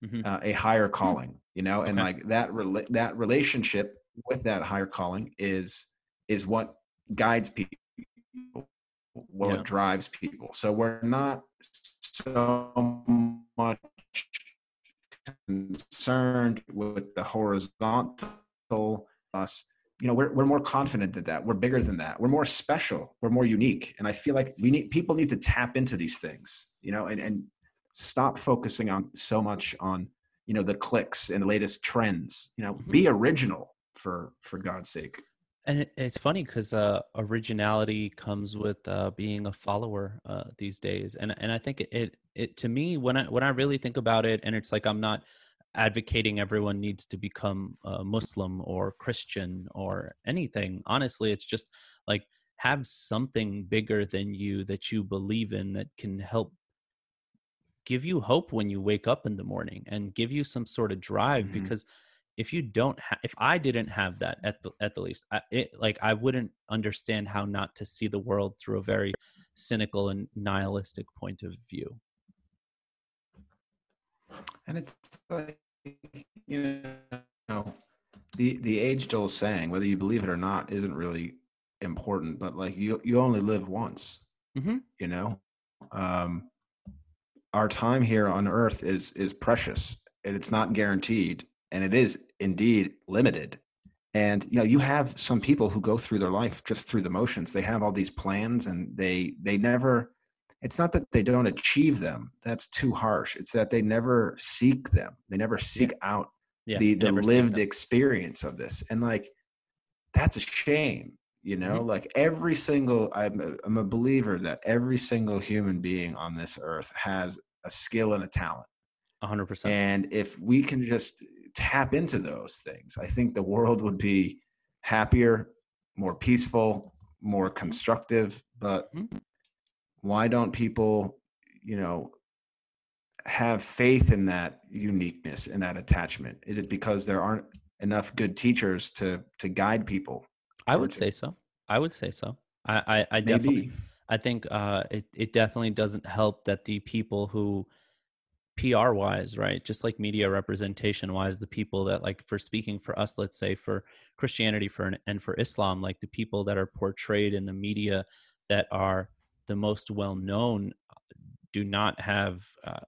mm-hmm. uh, a higher hmm. calling, you know, and like that rela- that relationship with that higher calling is is what guides people, what yeah. drives people. So we're not so much concerned with the horizontal us you know we're, we're more confident than that. We're bigger than that. We're more special. We're more unique. And i feel like we need people need to tap into these things you know and, and stop focusing on so much on you know the clicks and the latest trends. You know mm-hmm. be original for for god's sake. And it's funny because uh, originality comes with uh, being a follower uh, these days. And and i think it, it it to me when i when i really think about it and it's like i'm not advocating everyone needs to become a muslim or christian or anything honestly it's just like have something bigger than you that you believe in that can help give you hope when you wake up in the morning and give you some sort of drive mm-hmm. because if you don't ha- if i didn't have that at the at the least I, it, like i wouldn't understand how not to see the world through a very cynical and nihilistic point of view and it's like you know the the age old saying whether you believe it or not isn't really important but like you you only live once mm-hmm. you know? Um our time here on earth is is precious and it's not guaranteed and it is indeed limited. And you know you have some people who go through their life just through the motions. They have all these plans and they they never it's not that they don't achieve them that's too harsh it's that they never seek them they never seek yeah. out yeah, the the lived experience of this and like that's a shame you know mm-hmm. like every single I'm a, I'm a believer that every single human being on this earth has a skill and a talent 100% and if we can just tap into those things i think the world would be happier more peaceful more constructive but mm-hmm. Why don't people you know have faith in that uniqueness and that attachment is it because there aren't enough good teachers to to guide people I would say so. I would say so. I, I, I definitely, I think uh, it, it definitely doesn't help that the people who, PR wise, right, just like media representation wise, the people that like for speaking for us, let's say for Christianity for and for Islam, like the people that are portrayed in the media that are the most well known do not have uh,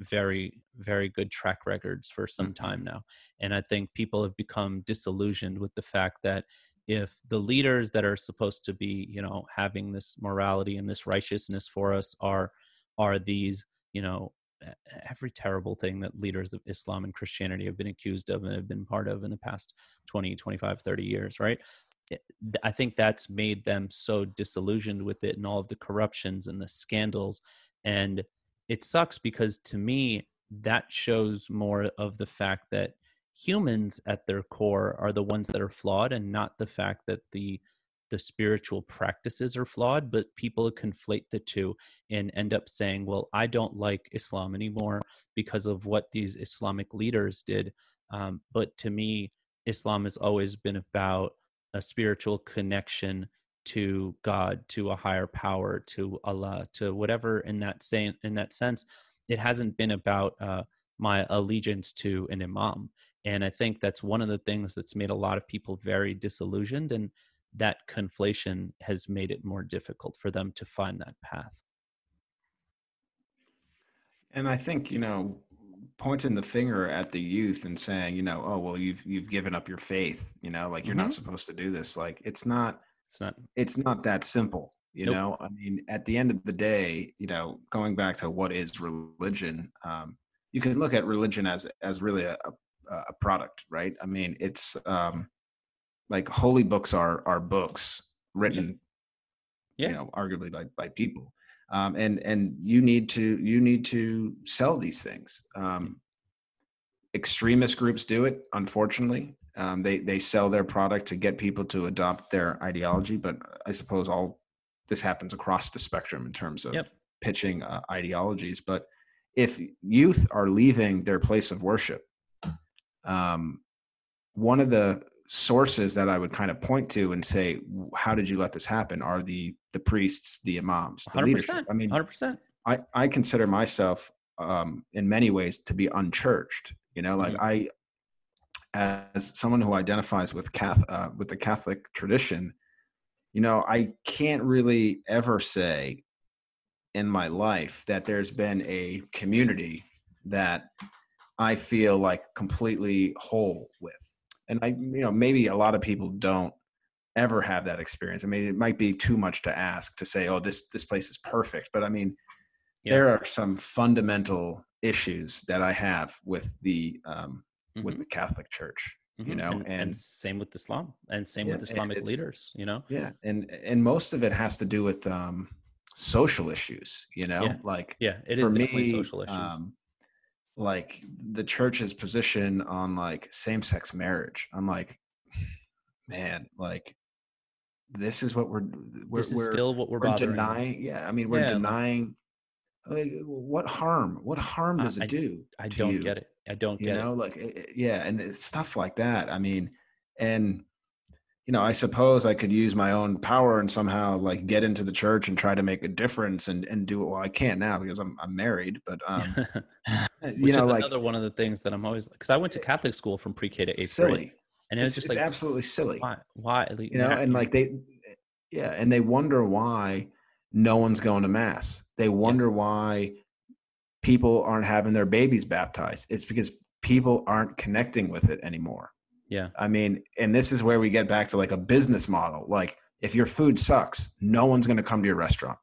very very good track records for some mm-hmm. time now and i think people have become disillusioned with the fact that if the leaders that are supposed to be you know having this morality and this righteousness for us are are these you know every terrible thing that leaders of islam and christianity have been accused of and have been part of in the past 20 25 30 years right i think that's made them so disillusioned with it and all of the corruptions and the scandals and it sucks because to me that shows more of the fact that humans at their core are the ones that are flawed and not the fact that the the spiritual practices are flawed but people conflate the two and end up saying well i don't like islam anymore because of what these islamic leaders did. Um, but to me islam has always been about a spiritual connection to god to a higher power to allah to whatever in that same in that sense it hasn't been about uh, my allegiance to an imam and I think that's one of the things that's made a lot of people very disillusioned. And that conflation has made it more difficult for them to find that path. And I think, you know, pointing the finger at the youth and saying, you know, oh well, you've you've given up your faith, you know, like you're mm-hmm. not supposed to do this. Like it's not it's not it's not that simple. You nope. know, I mean, at the end of the day, you know, going back to what is religion, um, you can look at religion as as really a, a a product, right? I mean, it's um, like holy books are are books written, yeah. you know, arguably by by people, um, and and you need to you need to sell these things. Um, extremist groups do it, unfortunately. Um, they they sell their product to get people to adopt their ideology, but I suppose all this happens across the spectrum in terms of yep. pitching uh, ideologies. But if youth are leaving their place of worship um, one of the sources that I would kind of point to and say, how did you let this happen? Are the the priests, the imams, the 100%, leadership. I mean, hundred percent. I I consider myself um, in many ways to be unchurched. You know, like mm-hmm. I, as someone who identifies with Catholic uh, with the Catholic tradition, you know, I can't really ever say in my life that there's been a community that I feel like completely whole with. And I, you know, maybe a lot of people don't ever have that experience. I mean, it might be too much to ask to say, "Oh, this this place is perfect." But I mean, yeah. there are some fundamental issues that I have with the um, mm-hmm. with the Catholic Church. Mm-hmm. You know, and, and, and, same with Islam, and same yeah, with Islamic leaders. You know, yeah, and and most of it has to do with um, social issues. You know, yeah. like yeah, it is me, social issues. Um, like the church's position on like same-sex marriage i'm like man like this is what we're we're, this is we're, still what we're, we're denying yeah i mean we're Yeah, denying like, what harm what harm I- does it do I to don't you? get it. I don't get it. you get know like eh, eh, yeah and it's stuff like that i mean and you know i suppose i could use my own power and somehow like get into the church and try to make a difference and and do it well i can't now because i'm, I'm married but um it. you Which know is like another one of the things that I'm always because I went to Catholic school from pre-K to eighth silly. grade, and it was it's, just it's like absolutely silly. why, why, like, you know and like they yeah and they wonder why no one's going to mass. They wonder why people aren't having their babies baptized. It's because people aren't connecting with it anymore yeah, i mean and this is where we get back to like a business model like if your food sucks no one's going to come to your restaurant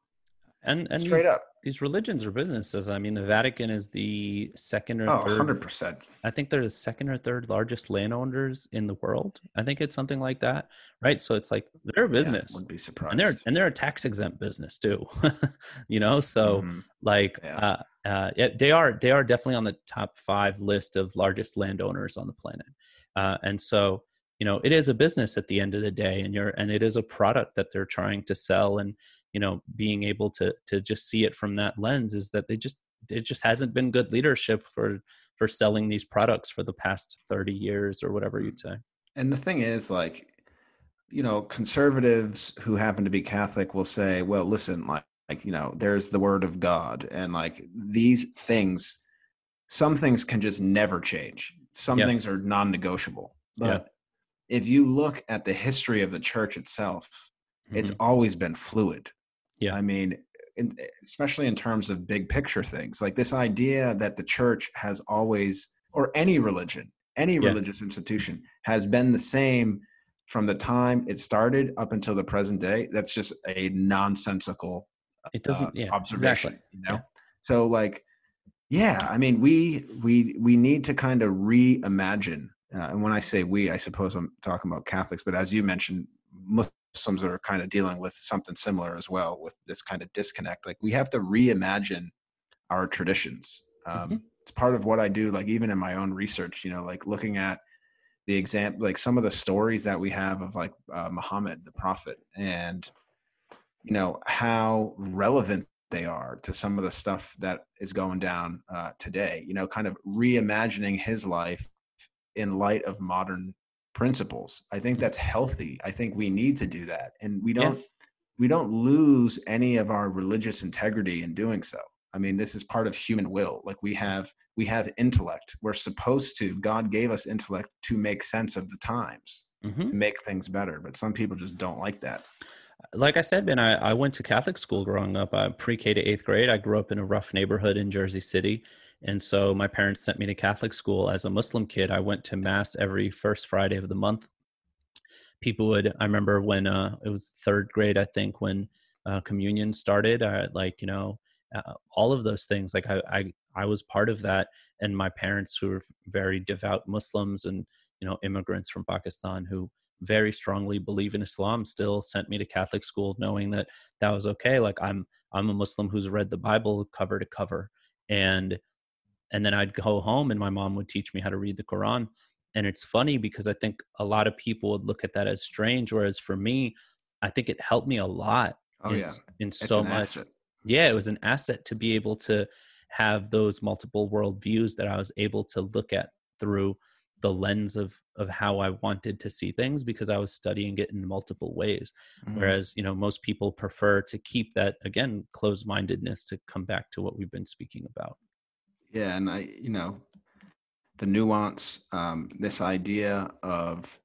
and and straight these, up these religions are businesses. I mean, the Vatican is the second or oh third 100% I think they're the second or third largest landowners in the world. I think it's something like that, right? So it's like they're a Yeah, business, wouldn't be surprised and they're and they're a tax exempt business too. you know, so Mhm. like Yeah. uh, uh, yeah, they are they are definitely on the top five list of largest landowners on the planet, uh, and so you know it is a business at the end of the day, and you're and it is a product that they're trying to sell, and you know being able to to just see it from that lens is that they just it just hasn't been good leadership for for selling these products for the past 30 years or whatever you'd say And the thing is, like, you know, conservatives who happen to be Catholic will say, well, listen, like, like, you know, there's the word of God. And like these things, some things can just never change. Some things are non negotiable. But if you look at the history of the church itself, it's Mhm. always been fluid. Yeah. I mean, in, especially in terms of big picture things, like this idea that the church has always, or any religion, any Yeah. religious institution, has been the same from the time it started up until the present day. That's just a nonsensical it doesn't uh, yeah observation. exactly You know, Yeah. so like, yeah, I mean, we we we need to kind of reimagine. Uh, and when I say we, I suppose I'm talking about Catholics, but as you mentioned, Muslims are kind of dealing with something similar as well, with this kind of disconnect. Like we have to reimagine our traditions. Um, Mhm. It's part of what I do. Like even in my own research, you know, like looking at the example, like some of the stories that we have of like uh, Muhammad, the prophet, and you know how relevant they are to some of the stuff that is going down uh, today. You know, kind of reimagining his life in light of modern principles. I think that's healthy. I think we need to do that, and we don't we don't lose any of our religious integrity in doing so. I mean, this is part of human will. Like we have we have intellect. We're supposed to. God gave us intellect to make sense of the times, Mhm. to make things better. But some people just don't like that. Like i said man I, I went to catholic school growing up uh, pre-k to eighth grade. I grew up in a rough neighborhood in jersey city. And so my parents sent me to catholic school as a muslim kid. I went to mass every first friday of the month. People would i remember when uh, it was third grade i think when uh, communion started uh, like you know uh, all of those things. Like I, I i was part of that. And my parents who were very devout muslims and you know immigrants from pakistan who very strongly believe in islam still sent me to catholic school knowing that that was okay. Like i'm i'm a muslim who's read the bible cover to cover. And and then i'd go home and my mom would teach me how to read the quran. And it's funny because i think a lot of people would look at that as strange whereas for me i think it helped me a lot Oh in, yeah, in it's so much. asset. yeah it was an asset to be able to have those multiple worldviews that i was able to look at through the lens of of how i wanted to see things because i was studying it in multiple ways Mhm. whereas you know most people prefer to keep that again closed mindedness to come back to what we've been speaking about Yeah, and I, you know, the nuance, um, this idea of,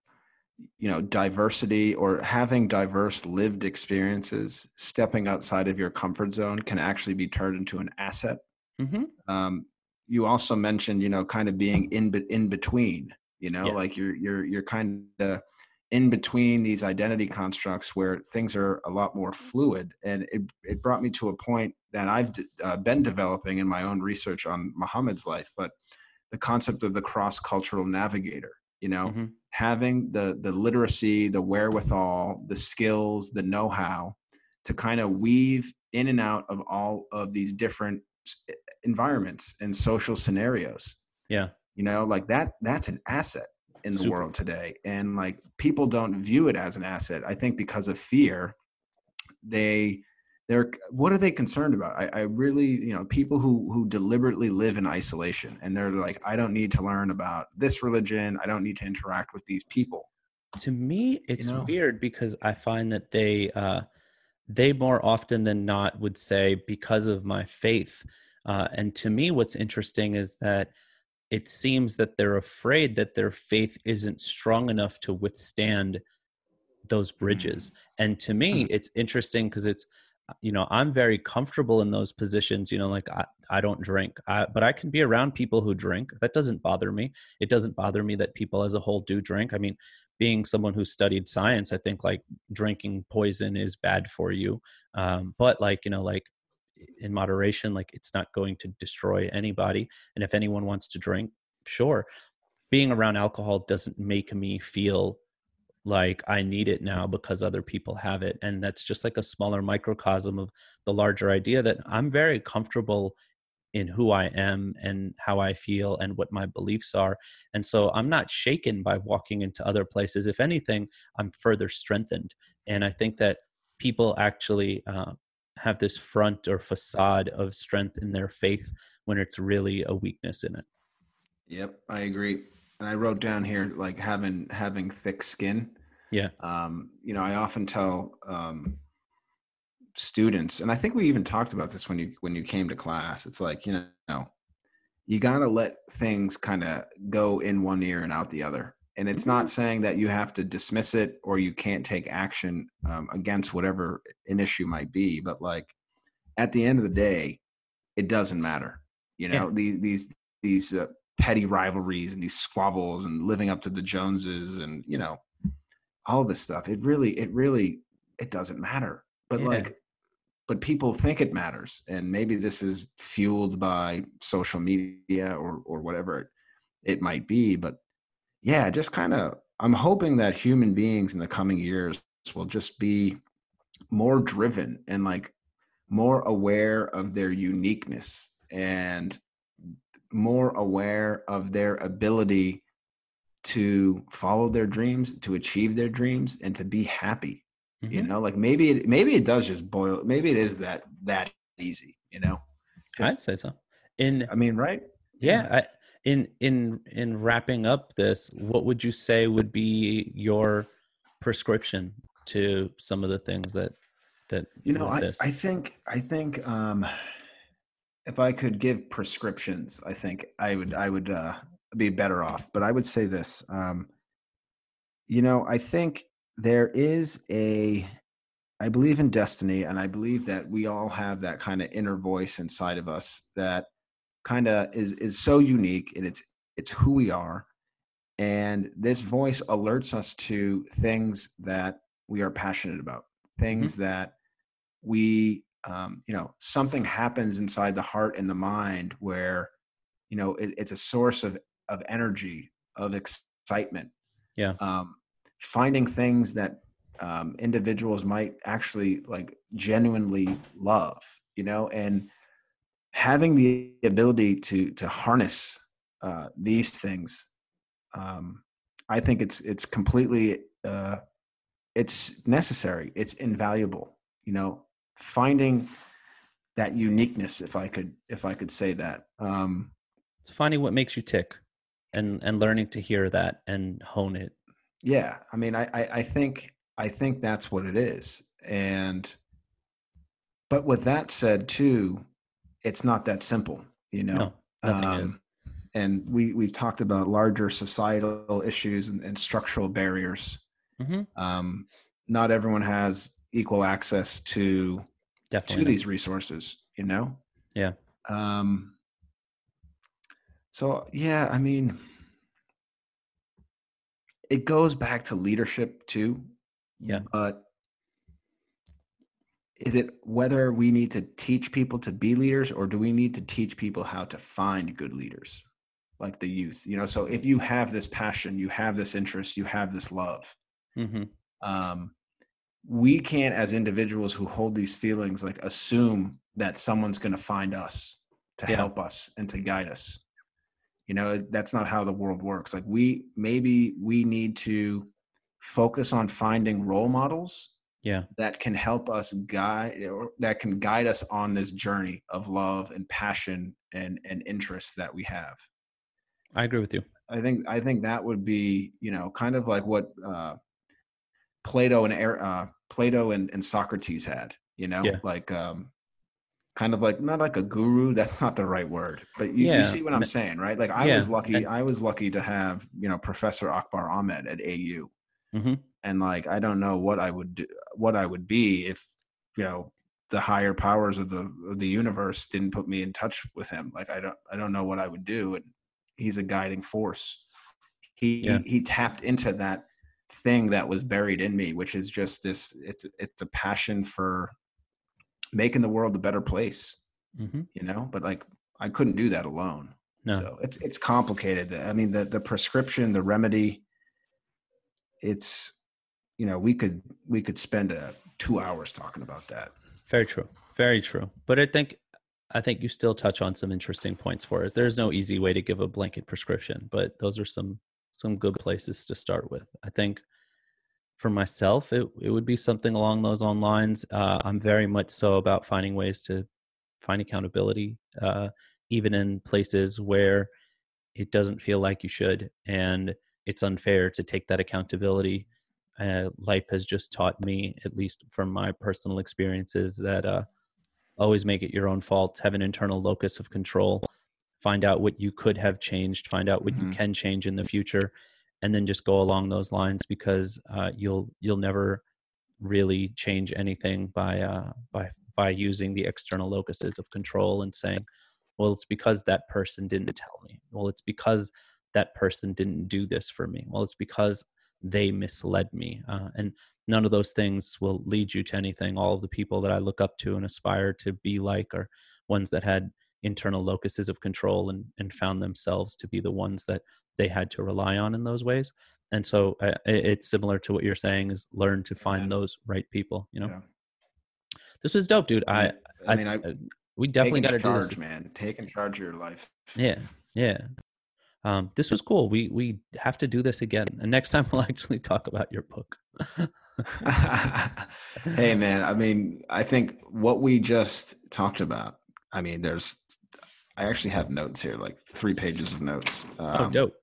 you know, diversity or having diverse lived experiences, stepping outside of your comfort zone can actually be turned into an asset. hmm Um, you also mentioned, you know, kind of being in in between. You know, Yeah. like you're you're you're kind of in between these identity constructs where things are a lot more fluid, and it it brought me to a point that I've d- uh, been developing in my own research on Muhammad's life, but the concept of the cross cultural navigator. You know, Mhm. having the the literacy, the wherewithal, the skills, the know-how to kind of weave in and out of all of these different environments and social scenarios. Yeah. You know like that that's an asset in the Super. world today and like people don't view it as an asset i think because of fear. They they're what are they concerned about? I, I really you know people who who deliberately live in isolation and they're like i don't need to learn about this religion. I don't need to interact with these people. To me it's know? weird because i find that they uh they more often than not would say because of my faith. Uh, and to me what's interesting is that it seems that they're afraid that their faith isn't strong enough to withstand those bridges. Mm. And to me mm. it's interesting because it's uh, you know i'm very comfortable in those positions you know like i, I don't drink. I, but i can be around people who drink. That doesn't bother me. It doesn't bother me that people as a whole do drink. I mean being someone who studied science i think like drinking poison is bad for you. Um, but like you know like in moderation like it's not going to destroy anybody. And if anyone wants to drink sure. Being around alcohol doesn't make me feel like I need it now because other people have it. And that's just like a smaller microcosm of the larger idea that I'm very comfortable in who I am and how I feel and what my beliefs are. And so I'm not shaken by walking into other places. If anything, I'm further strengthened. And I think that people actually uh, have this front or facade of strength in their faith when it's really a weakness in it. Yep, I agree. And I wrote down here like having having thick skin. Yeah. Um, you know, I often tell um, students, and I think we even talked about this when you when you came to class. It's like you know, you got to let things kind of go in one ear and out the other. And it's not saying that you have to dismiss it or you can't take action um, against whatever an issue might be. But like at the end of the day, it doesn't matter. You know, Yeah. these these these uh, petty rivalries and these squabbles and living up to the Joneses and you know all this stuff. It really, it really, it doesn't matter. But Yeah. like, but people think it matters, and maybe this is fueled by social media or or whatever it, might be. But yeah, just kind of, I'm hoping that human beings in the coming years will just be more driven and like more aware of their uniqueness and more aware of their ability to follow their dreams to achieve their dreams and to be happy you Mhm. know like maybe it maybe it does just boil maybe it is that that easy you know I'd say so. In i mean right yeah I, in in in wrapping up this what would you say would be your prescription to some of the things that that you know I. I think i think um if i could give prescriptions i think i would i would uh be better off but i would say this um you know i think there is a i believe in destiny and i believe that we all have that kind of inner voice inside of us that kind of is is so unique and it's it's who we are and this voice alerts us to things that we are passionate about things that we um, you know something happens inside the heart and the mind where you know it, it's a source of of energy of excitement Yeah. um, finding things that um, individuals might actually like genuinely love you know and having the ability to to harness uh, these things um, i think it's it's completely uh, it's necessary it's invaluable you know finding that uniqueness if i could if i could say that um it's finding what makes you tick and and learning to hear that and hone it yeah i mean i i, I think i think that's what it is and but with that said too it's not that simple you know? No nothing is. Um, and we we've talked about larger societal issues and, and structural barriers. Hmm um not everyone has equal access to definitely to these resources you know? Yeah. um so yeah i mean it goes back to leadership too Yeah. but is it whether we need to teach people to be leaders or do we need to teach people how to find good leaders like the youth you know so if you have this passion you have this interest you have this love hmm um, we can't as individuals who hold these feelings like assume that someone's going to find us to Yeah. help us and to guide us. You know, that's not how the world works. Like we maybe we need to focus on finding role models Yeah. that can help us guide or that can guide us on this journey of love and passion and and interest that we have. I agree with you. I think I think that would be you know kind of like what uh, Plato and Ar- uh, Plato and, and Socrates had. You know, Yeah. like um, kind of like not like a guru. That's not the right word, but you, Yeah. you see what I'm saying, right? Like I Yeah. was lucky. I was lucky to have you know Professor Akbar Ahmed at AU, hmm and like I don't know what I would do, what I would be if you know the higher powers of the of the universe didn't put me in touch with him. Like I don't I don't know what I would do. And he's a guiding force. He Yeah. he, he tapped into that thing that was buried in me, which is just this. It's it's a passion for making the world a better place. hmm You know, but like I couldn't do that alone. No. So it's it's complicated. I mean, the the prescription, the remedy. It's you know we could we could spend a, two hours talking about that. Very true. Very true. But I think I think you still touch on some interesting points for it. There's no easy way to give a blanket prescription, but those are some some good places to start with. I think for myself, it it would be something along those own lines. Uh, I'm very much so about finding ways to find accountability, uh, even in places where it doesn't feel like you should, and it's unfair to take that accountability uh, life has just taught me, at least from my personal experiences, that uh, always make it your own fault. Have an internal locus of control. Find out what you could have changed. Find out what you Mhm. can change in the future, and then just go along those lines because uh, you'll you'll never really change anything by uh, by by using the external locuses of control and saying, "Well, it's because that person didn't tell me." Well, it's because that person didn't do this for me. Well, it's because they misled me. Uh, and none of those things will lead you to anything. All of the people that I look up to and aspire to be like are ones that had internal locuses of control and, and found themselves to be the ones that they had to rely on in those ways. And so uh, it's similar to what you're saying is learn to find Yeah. those right people, you know? Yeah. This was dope, dude. I, I mean, I, uh, we definitely got to do charge, this. man. Taking charge of your life. Yeah. Yeah. Um, this was cool. We we have to do this again. And next time we'll actually talk about your book. hey, man. I mean, I think what we just talked about. I mean, there's. I actually have notes here, like three pages of notes. oh, Um, dope.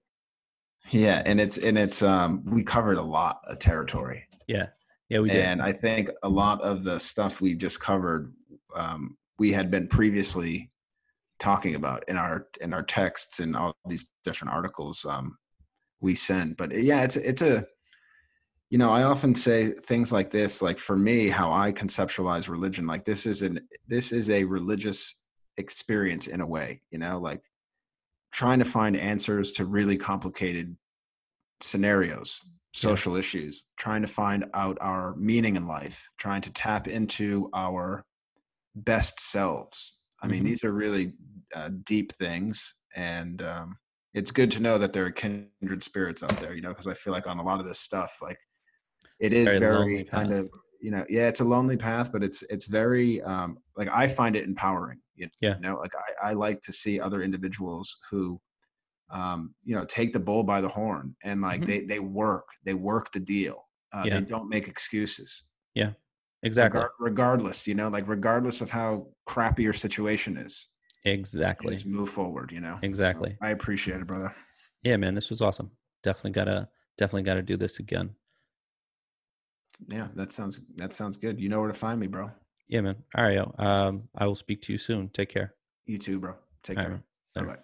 Yeah, and it's and it's um we covered a lot of territory. Yeah. Yeah, we did. and I think a lot of the stuff we just covered, um, we had been previously talking about in our in our texts and all these different articles um, we send. But yeah, it's it's a you know I often say things like this. Like for me, how I conceptualize religion, like this is an this is a religious experience in a way. You know, like trying to find answers to really complicated scenarios social issues, trying to find out our meaning in life, trying to tap into our best selves. I mean, Mhm. these are really uh, deep things, and um, it's good to know that there are kindred spirits out there. You know, because I feel like on a lot of this stuff, like it It's is very kind path. of you know, yeah, it's a lonely path, but it's it's very um, like I find it empowering. You Yeah. know, like I, I like to see other individuals who um, you know, take the bull by the horn and like Mhm. they they work, they work the deal. Uh, Yeah. They don't make excuses, yeah Exactly. Regar- regardless. You know, like regardless of how crappy your situation is, exactly. just move forward. You know, So Exactly. I appreciate it, brother. Yeah, man, this was awesome. Definitely gotta definitely gotta do this again. Yeah, that sounds that sounds good. You know where to find me, bro. Yeah, man. All right, yo. Um, I will speak to you soon. Take care. You too, bro. Take All care. right. Bye.